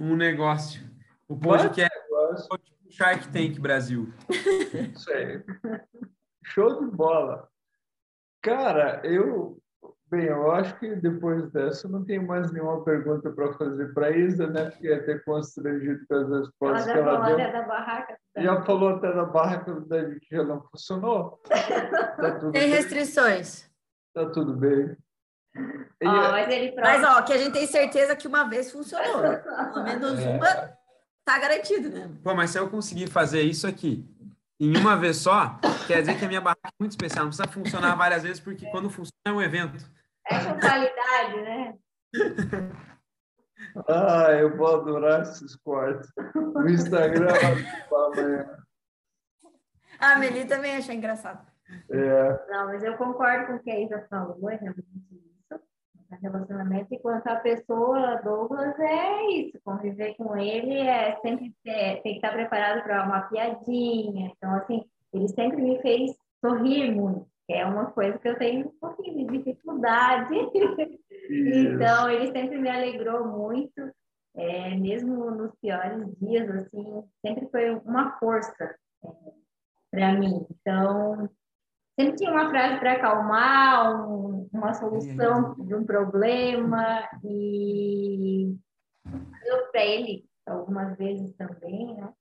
um negócio. O podcast é Shark Tank Brasil. Isso aí. Show de bola. Cara, eu Bem, eu acho que depois dessa não tenho mais nenhuma pergunta para fazer para a Isa, né? Porque ia ter constrangido com as respostas ela que ela deu. Até da barraca. Já falou até da barraca do David que já não funcionou. Tá Tem bem. restrições. Tá tudo bem. Ó, mas, ele mas, ó, que a gente tem certeza que uma vez funcionou. (laughs) Pelo menos é. uma tá garantido, né? Pô, mas se eu conseguir fazer isso aqui em uma vez só, quer dizer que a minha barraca é muito especial. Não precisa funcionar várias vezes, porque quando funciona é um evento. É com qualidade, né? ah, eu vou adorar esses cortes. O Instagram amanhã. A Meli também achou engraçado. É. Não, mas eu concordo com o que a Isa falou, é realmente relacionamento, e quanto a pessoa, Douglas, é isso, conviver com ele é sempre ter, tem que estar preparado para uma piadinha. Então, assim, ele sempre me fez sorrir muito, é uma coisa que eu tenho um pouquinho de dificuldade. (laughs) então, ele sempre me alegrou muito, é, mesmo nos piores dias, assim, sempre foi uma força é, para mim. Então, sempre tinha uma frase para acalmar, um, uma solução de um problema, e eu para ele algumas vezes também, né?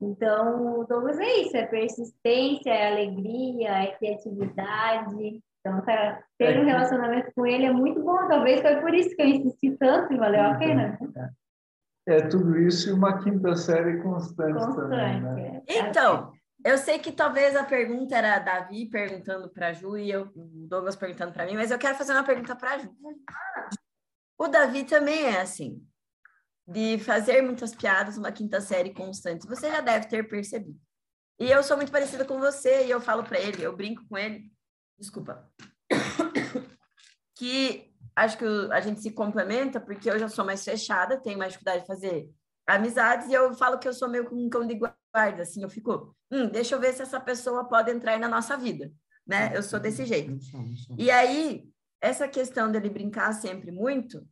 Então, o Douglas é isso, é persistência, é alegria, é criatividade. Então, tá, ter um é. relacionamento com ele é muito bom. Talvez foi por isso que eu insisti tanto e valeu a uhum. pena. É tudo isso e uma quinta série constante, constante também, né? É. Então, eu sei que talvez a pergunta era Davi perguntando para a Ju e eu, o Douglas perguntando para mim, mas eu quero fazer uma pergunta para a Ju. O Davi também é assim, de fazer muitas piadas, uma quinta série constante. Você já deve ter percebido. E eu sou muito parecida com você e eu falo para ele, eu brinco com ele, desculpa, que acho que a gente se complementa porque eu já sou mais fechada, tenho mais dificuldade de fazer amizades e eu falo que eu sou meio um cão de guarda, assim, eu fico, hum, deixa eu ver se essa pessoa pode entrar na nossa vida, né? Eu sou desse jeito. E aí, essa questão dele brincar sempre muito,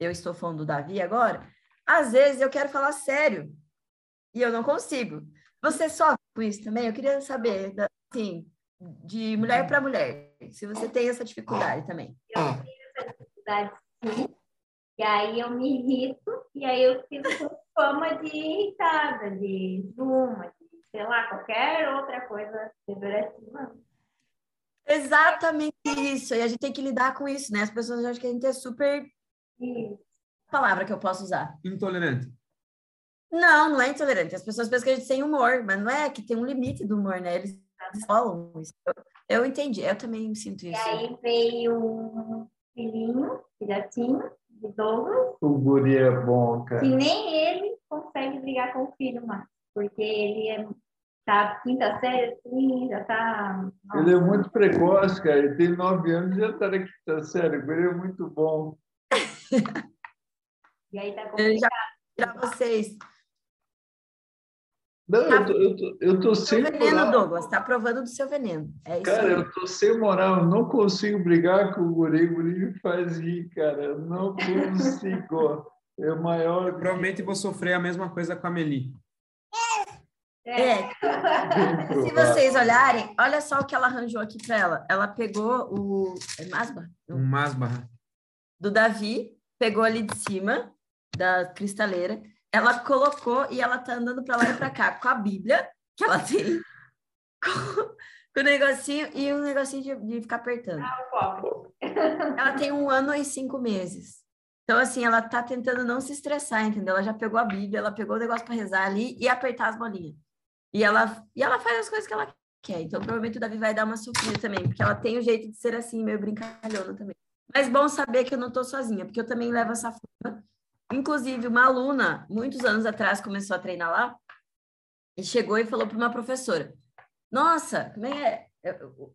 eu estou falando do Davi agora, às vezes eu quero falar sério e eu não consigo. Você sofre com isso também? Eu queria saber, assim, de mulher para mulher, se você tem essa dificuldade também. Eu tenho essa dificuldade, sim. E aí eu me irrito, e aí eu fico com fama de irritada, de zuma, de, sei lá, qualquer outra coisa pejorativa. Exatamente isso. E a gente tem que lidar com isso, né? As pessoas acham que a gente é super. Isso. Palavra que eu posso usar. Intolerante. Não, não é intolerante. As pessoas pensam que a gente tem humor, mas não é que tem um limite do humor, né? Eles falam isso. eu entendi, eu também sinto E isso. aí veio um filhinho, filhotinho, de Douglas, O guri é bom, cara. que nem ele consegue brigar com o filho mais. Porque ele é, tá quinta série, assim, já tá... Ele é muito precoce, cara. Ele tem nove anos e já está na quinta série. O guri é muito bom. (laughs) E aí tá complicado. para vocês. Não, eu tô, eu tô, eu tô sem Seu veneno, moral. Douglas, tá provando do seu veneno. É isso Cara, aí. eu tô sem moral. Eu não consigo brigar com o guri. O guri me faz rir, cara. Eu não consigo. (laughs) É o maior... Provavelmente vou sofrer a mesma coisa com a Meli. É, bem se provável. vocês olharem, olha só o que ela arranjou aqui para ela. Ela pegou o é Masba? Um masbarra. do Davi, pegou ali de cima da cristaleira, ela colocou e ela tá andando para lá e para cá com a Bíblia que ela tem, (laughs) com, com o negocinho e um negocinho de, de ficar apertando. Ah, o. Ela tem um ano e cinco meses. Então, assim, ela tá tentando não se estressar, entendeu? Ela já pegou a Bíblia, ela pegou o negócio para rezar ali e apertar as bolinhas. E ela, e ela faz as coisas que ela quer. Então, provavelmente o Davi vai dar uma sofrida também, porque ela tem o jeito de ser assim, meio brincalhona também. Mas bom saber que eu não tô sozinha, porque eu também levo essa fama. Inclusive, uma aluna, muitos anos atrás, começou a treinar lá e chegou e falou para uma professora: Nossa, como é é? Eu,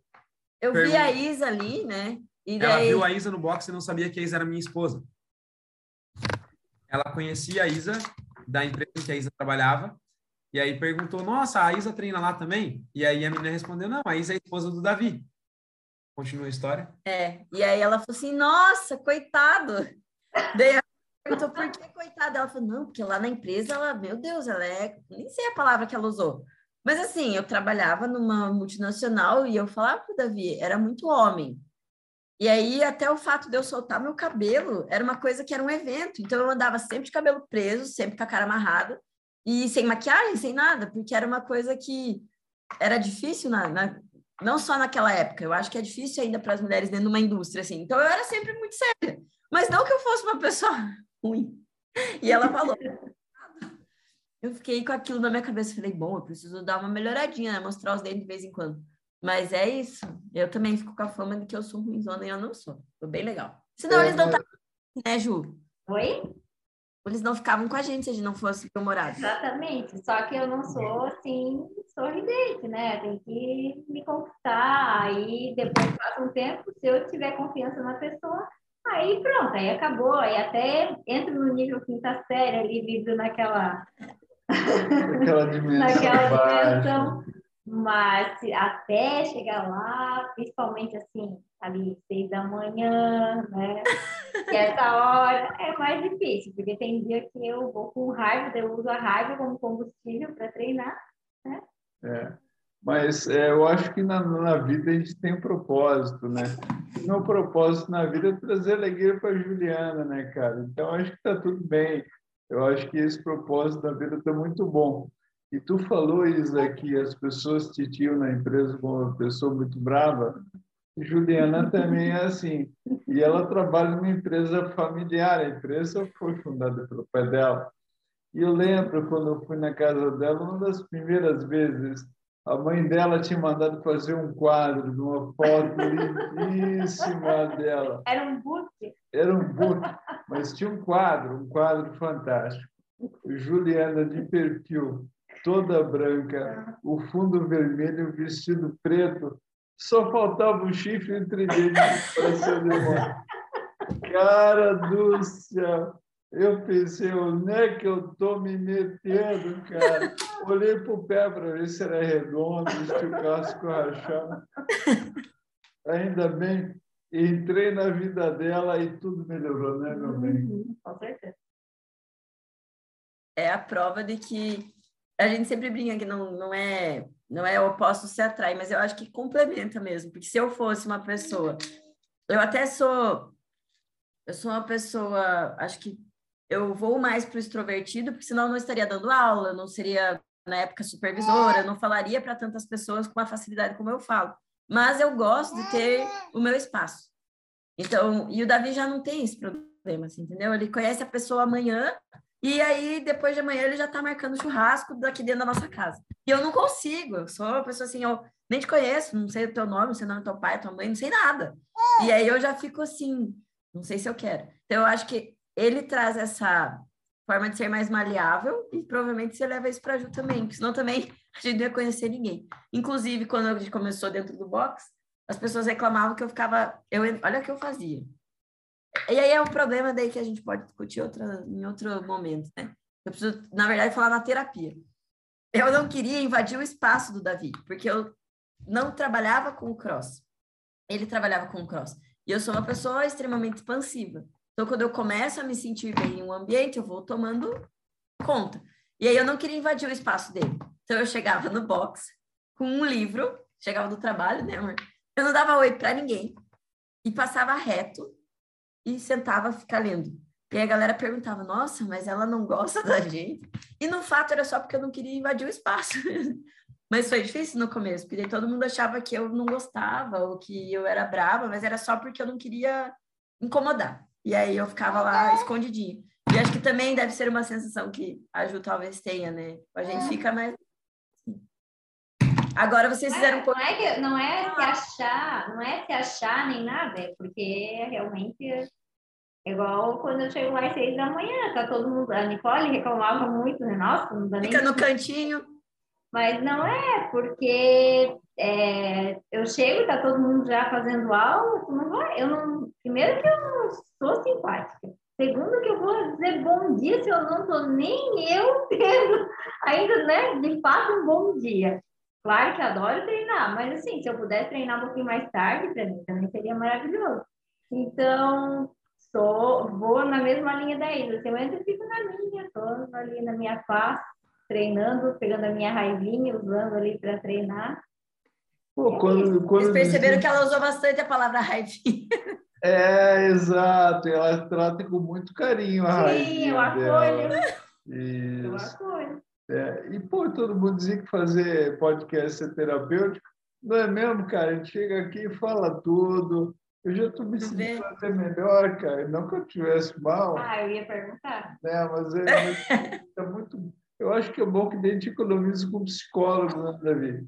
eu vi a Isa ali, né? E Ela daí... viu a Isa no boxe e não sabia que a Isa era minha esposa. Ela conhecia a Isa da empresa em que a Isa trabalhava e aí perguntou: Nossa, a Isa treina lá também? E aí a menina respondeu: Não, a Isa é a esposa do Davi. Continua a história. É, e aí ela falou assim, nossa, coitado. Daí ela perguntou por que coitado. Ela falou, não, porque lá na empresa, ela, meu Deus, ela é, nem sei a palavra que ela usou. Mas assim, eu trabalhava numa multinacional e eu falava pro Davi, era muito homem. E aí, até o fato de eu soltar meu cabelo era uma coisa que era um evento. Então, eu andava sempre de cabelo preso, sempre com a cara amarrada, e sem maquiagem, sem nada, porque era uma coisa que era difícil na, na- não só naquela época, eu acho que é difícil ainda para as mulheres dentro de uma indústria, assim. Então eu era sempre muito séria, mas não que eu fosse uma pessoa ruim. E ela falou. Eu fiquei com aquilo na minha cabeça, falei, bom, eu preciso dar uma melhoradinha, né? mostrar os dentes de vez em quando. Mas é isso. Eu também fico com a fama de que eu sou ruimzona e eu não sou. Foi bem legal. Senão É, eles não estavam, né, Ju? Oi? Eles não ficavam com a gente se a gente não fosse bem-humorado. Exatamente. Só que eu não sou assim, sorridente, né? Tem que me conquistar. Aí depois passa um tempo, se eu tiver confiança na pessoa, aí pronto, aí acabou. Aí até entro no nível quinta série ali, vivo naquela, Aquela (laughs) dimensão naquela dimensão. Mas até chegar lá, principalmente assim, ali seis da manhã, né? E essa hora é mais difícil, porque tem dia que eu vou com raiva, eu uso a raiva como combustível para treinar. É. Mas é, eu acho que na, na vida a gente tem um propósito, né? Meu propósito na vida é trazer alegria para Juliana, né, cara? Então acho que está tudo bem. Eu acho que esse propósito da vida está muito bom. E tu falou, Isa, que as pessoas te tinham na empresa como uma pessoa muito brava. Juliana também é assim. E ela trabalha numa empresa familiar. A empresa foi fundada pelo pai dela. E eu lembro quando eu fui na casa dela, uma das primeiras vezes, a mãe dela tinha mandado fazer um quadro de uma foto lindíssima dela. Era um boot. Era um book, mas tinha um quadro, um quadro fantástico. Juliana de perfil, toda branca, o fundo vermelho, o vestido preto, só faltava um chifre entre dedos para ser. Cara do céu! Eu pensei, onde é que eu estou me metendo, cara? Olhei para o pé para ver se era redondo, se o casco rachava. Ainda bem, entrei na vida dela e tudo melhorou, né, meu bem? Uhum, com certeza. é a prova de que a gente sempre brinca que não, não é não é oposto se atrai, mas eu acho que complementa mesmo, porque se eu fosse uma pessoa, eu até sou eu sou uma pessoa, acho que eu vou mais para o extrovertido, porque senão eu não estaria dando aula, não seria na época supervisora, não falaria para tantas pessoas com a facilidade como eu falo. Mas eu gosto de ter o meu espaço. Então, e o Davi já não tem esse problema, assim, entendeu? Ele conhece a pessoa amanhã E aí, depois de amanhã, ele já tá marcando churrasco daqui dentro da nossa casa. E eu não consigo, eu sou uma pessoa assim, eu nem te conheço, não sei o teu nome, não sei o nome do teu pai, tua mãe, não sei nada. E aí eu já fico assim, não sei se eu quero. Então, eu acho que ele traz essa forma de ser mais maleável e provavelmente você leva isso para Ju também, porque senão também (laughs) a gente não ia conhecer ninguém. Inclusive, quando a gente começou dentro do box, as pessoas reclamavam que eu ficava. Eu, olha o que eu fazia. E aí é um problema daí que a gente pode discutir outra, em outro momento, né? Eu preciso, na verdade, falar na terapia. Eu não queria invadir o espaço do Davi, porque eu não trabalhava com o cross. Ele trabalhava com o cross. E eu sou uma pessoa extremamente expansiva. Então, quando eu começo a me sentir bem em um ambiente, eu vou tomando conta. E aí eu não queria invadir o espaço dele. Então, eu chegava no box com um livro, chegava do trabalho, né, amor? Eu não dava oi para ninguém e passava reto e sentava a ficar lendo. E a galera perguntava: Nossa, mas ela não gosta da gente? E no fato era só porque eu não queria invadir o espaço. (laughs) mas foi difícil no começo, porque todo mundo achava que eu não gostava ou que eu era brava, mas era só porque eu não queria incomodar. E aí eu ficava lá escondidinho. E acho que também deve ser uma sensação que a Ju talvez tenha, né? A gente fica mais Agora vocês fizeram um pouco. Não é, que, não é se achar, não é se achar nem nada, é porque realmente é igual quando eu chego lá às seis da manhã, tá todo mundo. A Nicole reclamava muito, né? Nossa, não dá nem. Fica no cantinho. Mas não é, porque é, eu chego, tá todo mundo já fazendo aula, não vai, eu não. Primeiro que eu não sou simpática. Segundo que eu vou dizer bom dia se eu não tô nem eu (laughs) tendo ainda, né, de fato, um bom dia. Claro que adoro treinar, mas assim, se eu pudesse treinar um pouquinho mais tarde, para mim também seria maravilhoso. Então, sou, vou na mesma linha da Isa. Se eu entro, fico na minha, estou ali na minha paz, treinando, pegando a minha raivinha, usando ali para treinar. Pô, quando, quando Vocês perceberam que ela usou bastante a palavra raivinha. É, exato. Ela trata com muito carinho a raivinha. Sim, eu acolho. Eu acolho. É, e, pô, todo mundo dizia que fazer podcast é terapêutico. Não é mesmo, cara? A gente chega aqui e fala tudo. Eu já estou me sentindo até melhor, cara. Não que eu estivesse mal. Ah, eu ia perguntar. Né? Mas é, (laughs) é muito. Eu acho que é bom que a gente economize com psicólogo, né, Davi?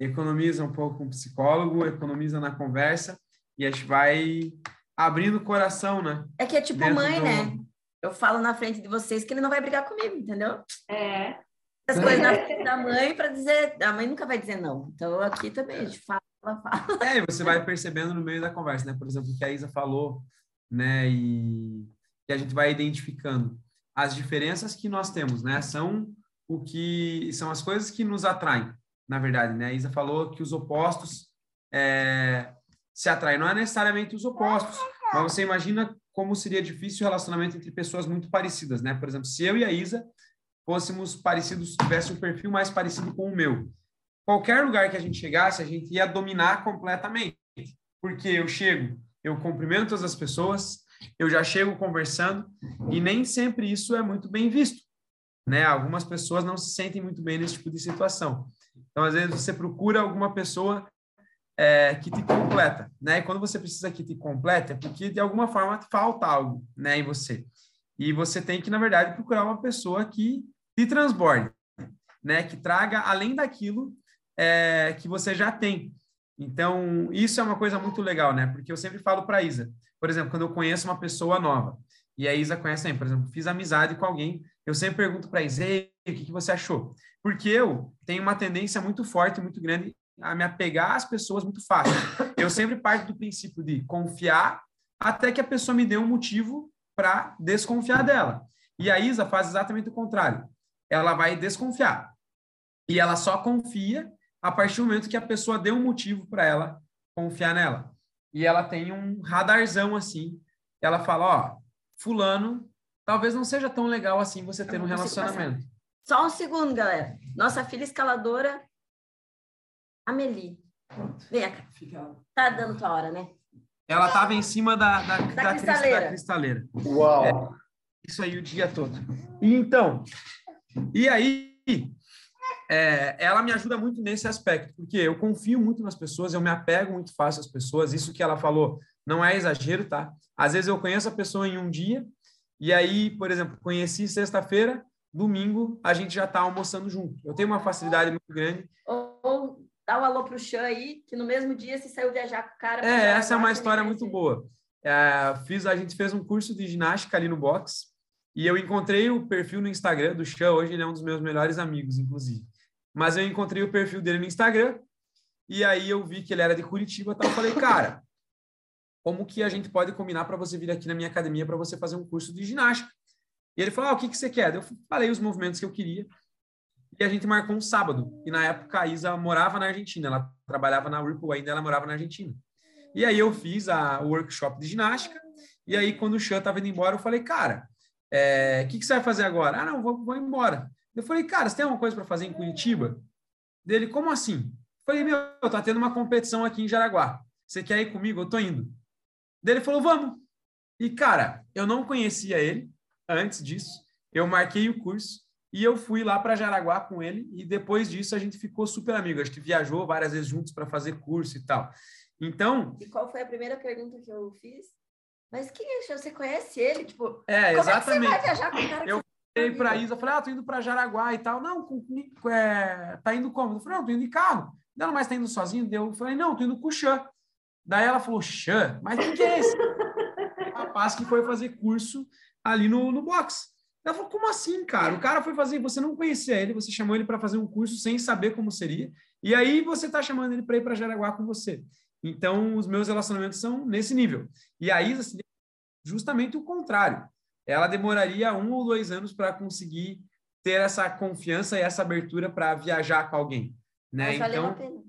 Economiza um pouco com psicólogo, economiza na conversa e a gente vai abrindo o coração, né? É que é tipo Dentro mãe, do... né? eu falo na frente de vocês que ele não vai brigar comigo, entendeu? É. As coisas na frente da mãe para dizer, a mãe nunca vai dizer não. Então aqui também a gente fala, fala. É, e você vai percebendo no meio da conversa, né? Por exemplo, o que a Isa falou, né? E, e a gente vai identificando as diferenças que nós temos, né? São o que são as coisas que nos atraem, na verdade, né? A Isa falou que os opostos é, se atraem, não é necessariamente os opostos, mas você imagina como seria difícil o relacionamento entre pessoas muito parecidas, né? Por exemplo, se eu e a Isa fôssemos parecidos, tivesse um perfil mais parecido com o meu, qualquer lugar que a gente chegasse, a gente ia dominar completamente, porque eu chego, eu cumprimento as pessoas, eu já chego conversando e nem sempre isso é muito bem visto, né? Algumas pessoas não se sentem muito bem nesse tipo de situação. Então, às vezes você procura alguma pessoa é, que te completa, né? E quando você precisa que te completa, é porque de alguma forma falta algo, né, em você. E você tem que, na verdade, procurar uma pessoa que te transborde, né? Que traga além daquilo é, que você já tem. Então, isso é uma coisa muito legal, né? Porque eu sempre falo para Isa, por exemplo, quando eu conheço uma pessoa nova, e a Isa conhece também, por exemplo, fiz amizade com alguém, eu sempre pergunto para a o que, que você achou? Porque eu tenho uma tendência muito forte, muito grande a me apegar às pessoas muito fácil. Eu sempre parto do princípio de confiar até que a pessoa me dê um motivo para desconfiar dela. E a Isa faz exatamente o contrário. Ela vai desconfiar. E ela só confia a partir do momento que a pessoa deu um motivo para ela confiar nela. E ela tem um radarzão assim. Ela fala, ó, fulano, talvez não seja tão legal assim você ter um relacionamento. Só um segundo, galera. Nossa filha escaladora Amelie. Vem cá. Fica... Tá dando tua hora, né? Ela estava em cima da, da, da, da, cristaleira. da cristaleira. Uau! É, isso aí o dia todo. E então, e aí, é, ela me ajuda muito nesse aspecto, porque eu confio muito nas pessoas, eu me apego muito fácil às pessoas. Isso que ela falou não é exagero, tá? Às vezes eu conheço a pessoa em um dia E aí, por exemplo, conheci sexta-feira, domingo a gente já está almoçando junto. Eu tenho uma facilidade muito grande. Ou, ou dá um alô pro Xan aí, que no mesmo dia se saiu viajar com o cara. É, essa é uma história muito boa. É, fiz, a gente fez um curso de ginástica ali no box e eu encontrei o perfil no Instagram do Xan. Hoje ele é um dos meus melhores amigos, inclusive. Mas eu encontrei o perfil dele no Instagram e aí eu vi que ele era de Curitiba. Então eu falei, cara, como que a gente pode combinar para você vir aqui na minha academia para você fazer um curso de ginástica? E ele falou, ah, o que, que você quer? Eu falei os movimentos que eu queria. E a gente marcou um sábado. E na época a Isa morava na Argentina. Ela trabalhava na Whirlpool ainda, ela morava na Argentina. E aí eu fiz a, o workshop de ginástica. E aí quando o Chan estava indo embora, eu falei, cara, o é, que, que você vai fazer agora? Ah, não, vou, vou embora. Eu falei, cara, você tem alguma coisa para fazer em Curitiba? Dele, como assim? Eu falei, meu, tá tendo uma competição aqui em Jaraguá. Você quer ir comigo? Eu tô indo. Dele falou, vamos. E, cara, eu não conhecia ele antes disso. Eu marquei o curso e eu fui lá para Jaraguá com ele. E depois disso a gente ficou super amigo. A gente viajou várias vezes juntos para fazer curso e tal. Então. E qual foi a primeira pergunta que eu fiz? Mas quem é? Você conhece ele? Tipo, é, exatamente. É você vai viajar com o cara eu falei para Isa, falei, ah, tô indo para Jaraguá e tal. Não, é, tá indo como? Eu falei, não, tô indo de carro. Não, mas tá indo sozinho? Eu falei, não, tô indo com o Xan. Daí ela falou, Xan? Mas quem que é esse? (laughs) rapaz que foi fazer curso ali no, no box. Ela falou, como assim, cara? O cara foi fazer, você não conhecia ele, você chamou ele para fazer um curso sem saber como seria, e aí você está chamando ele para ir para Jaraguá com você. Então, os meus relacionamentos são nesse nível. E a Isa, justamente o contrário. Ela demoraria um ou dois anos para conseguir ter essa confiança e essa abertura para viajar com alguém. Né? Mas então.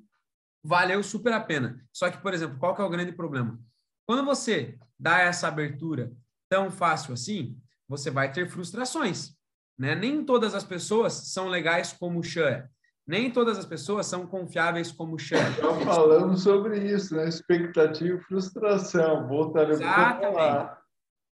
Valeu super a pena. Só que, por exemplo, qual que é o grande problema? Quando você dá essa abertura tão fácil assim, você vai ter frustrações. Né? Nem todas as pessoas são legais como o Xan Nem todas as pessoas são confiáveis como o Xan Estamos falando sobre isso, né? Expectativa e frustração. Voltaremos a falar.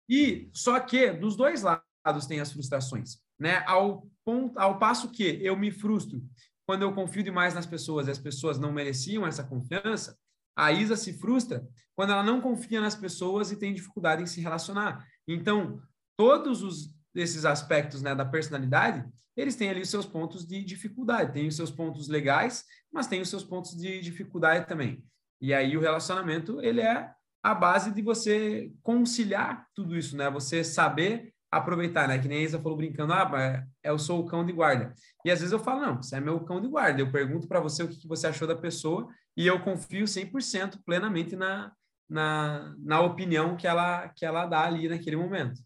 E só que dos dois lados tem as frustrações, né? Ao ponto, ao passo que eu me frustro quando eu confio demais nas pessoas e as pessoas não mereciam essa confiança, a Isa se frustra quando ela não confia nas pessoas e tem dificuldade em se relacionar. Então, todos os, esses aspectos né, da personalidade, eles têm ali os seus pontos de dificuldade, tem os seus pontos legais, mas tem os seus pontos de dificuldade também. E aí o relacionamento, ele é a base de você conciliar tudo isso, né? Você saber aproveitar, né? Que nem a Isa falou brincando, ah, eu sou o cão de guarda. E às vezes eu falo, não, você é meu cão de guarda. Eu pergunto para você o que você achou da pessoa e eu confio 100% plenamente na, na, na opinião que ela, que ela dá ali naquele momento.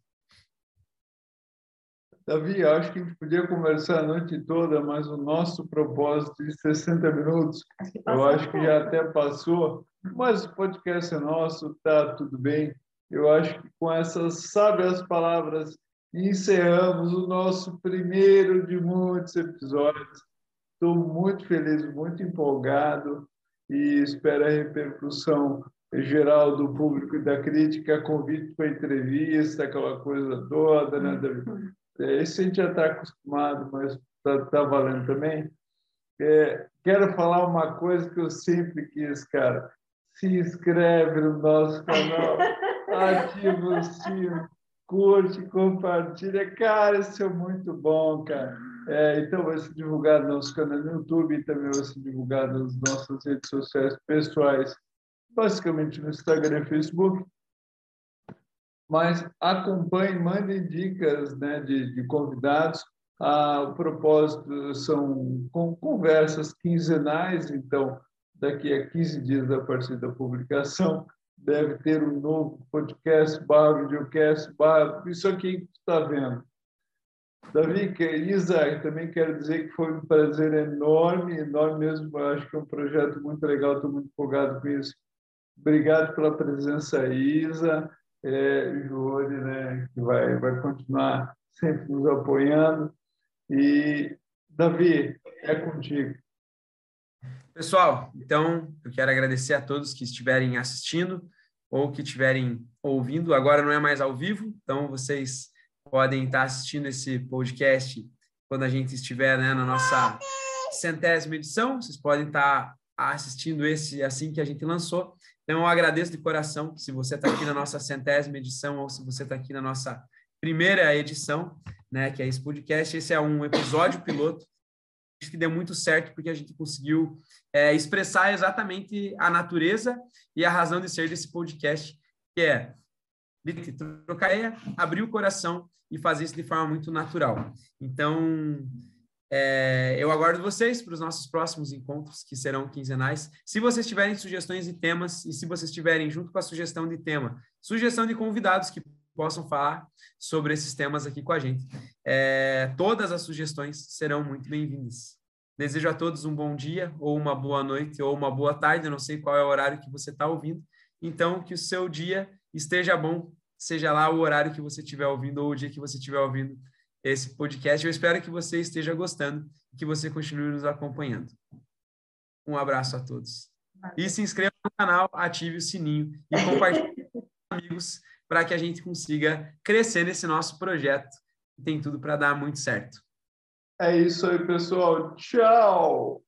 Davi, acho que a gente podia conversar a noite toda, mas o nosso propósito de 60 minutos, eu acho que já até passou, mas o podcast é nosso, tá tudo bem. Eu acho que com essas sábias palavras encerramos o nosso primeiro de muitos episódios. Estou muito feliz, muito empolgado e espero a repercussão geral do público e da crítica, convite para entrevista, aquela coisa toda, né, David? Esse a gente já está acostumado, mas está tá valendo também. É, quero falar uma coisa que eu sempre quis, cara. Se inscreve no nosso canal, (laughs) ativa o sino, curte, compartilha. Cara, isso é muito bom, cara. É, então, vai ser divulgado no nosso canal no YouTube e também vai ser divulgado nas nossas redes sociais pessoais, basicamente no Instagram e Facebook mas acompanhe, mandem dicas né, de, de convidados. Ah, o propósito são conversas quinzenais, então, daqui a 15 dias a partir da publicação, deve ter um novo podcast, bar, videocast, bar, isso aqui que está vendo. Davi, que Isa, também quero dizer que foi um prazer enorme, enorme mesmo, acho que é um projeto muito legal, estou muito empolgado com isso. Obrigado pela presença, Isa é, Júlio, né, que vai, vai continuar sempre nos apoiando. E, Davi, é contigo. Pessoal, então eu quero agradecer a todos que estiverem assistindo ou que estiverem ouvindo. Agora não é mais ao vivo, então vocês podem estar assistindo esse podcast quando a gente estiver né, na nossa centésima edição. Vocês podem estar assistindo esse assim que a gente lançou. Então, eu agradeço de coração se você está aqui na nossa centésima edição ou se você está aqui na nossa primeira edição, né, que é esse podcast. Esse é um episódio piloto que deu muito certo porque a gente conseguiu é, expressar exatamente a natureza e a razão de ser desse podcast, que é trocar abrir o coração e fazer isso de forma muito natural. Então, é, eu aguardo vocês para os nossos próximos encontros, que serão quinzenais. Se vocês tiverem sugestões de temas e se vocês tiverem, junto com a sugestão de tema, sugestão de convidados que possam falar sobre esses temas aqui com a gente, é, todas as sugestões serão muito bem-vindas. Desejo a todos um bom dia, ou uma boa noite, ou uma boa tarde. Eu não sei qual é o horário que você está ouvindo. Então, que o seu dia esteja bom, seja lá o horário que você estiver ouvindo ou o dia que você estiver ouvindo esse podcast. Eu espero que você esteja gostando e que você continue nos acompanhando. Um abraço a todos. E se inscreva no canal, ative o sininho e compartilhe com amigos para que a gente consiga crescer nesse nosso projeto. Tem tudo para dar muito certo. É isso aí, pessoal. Tchau!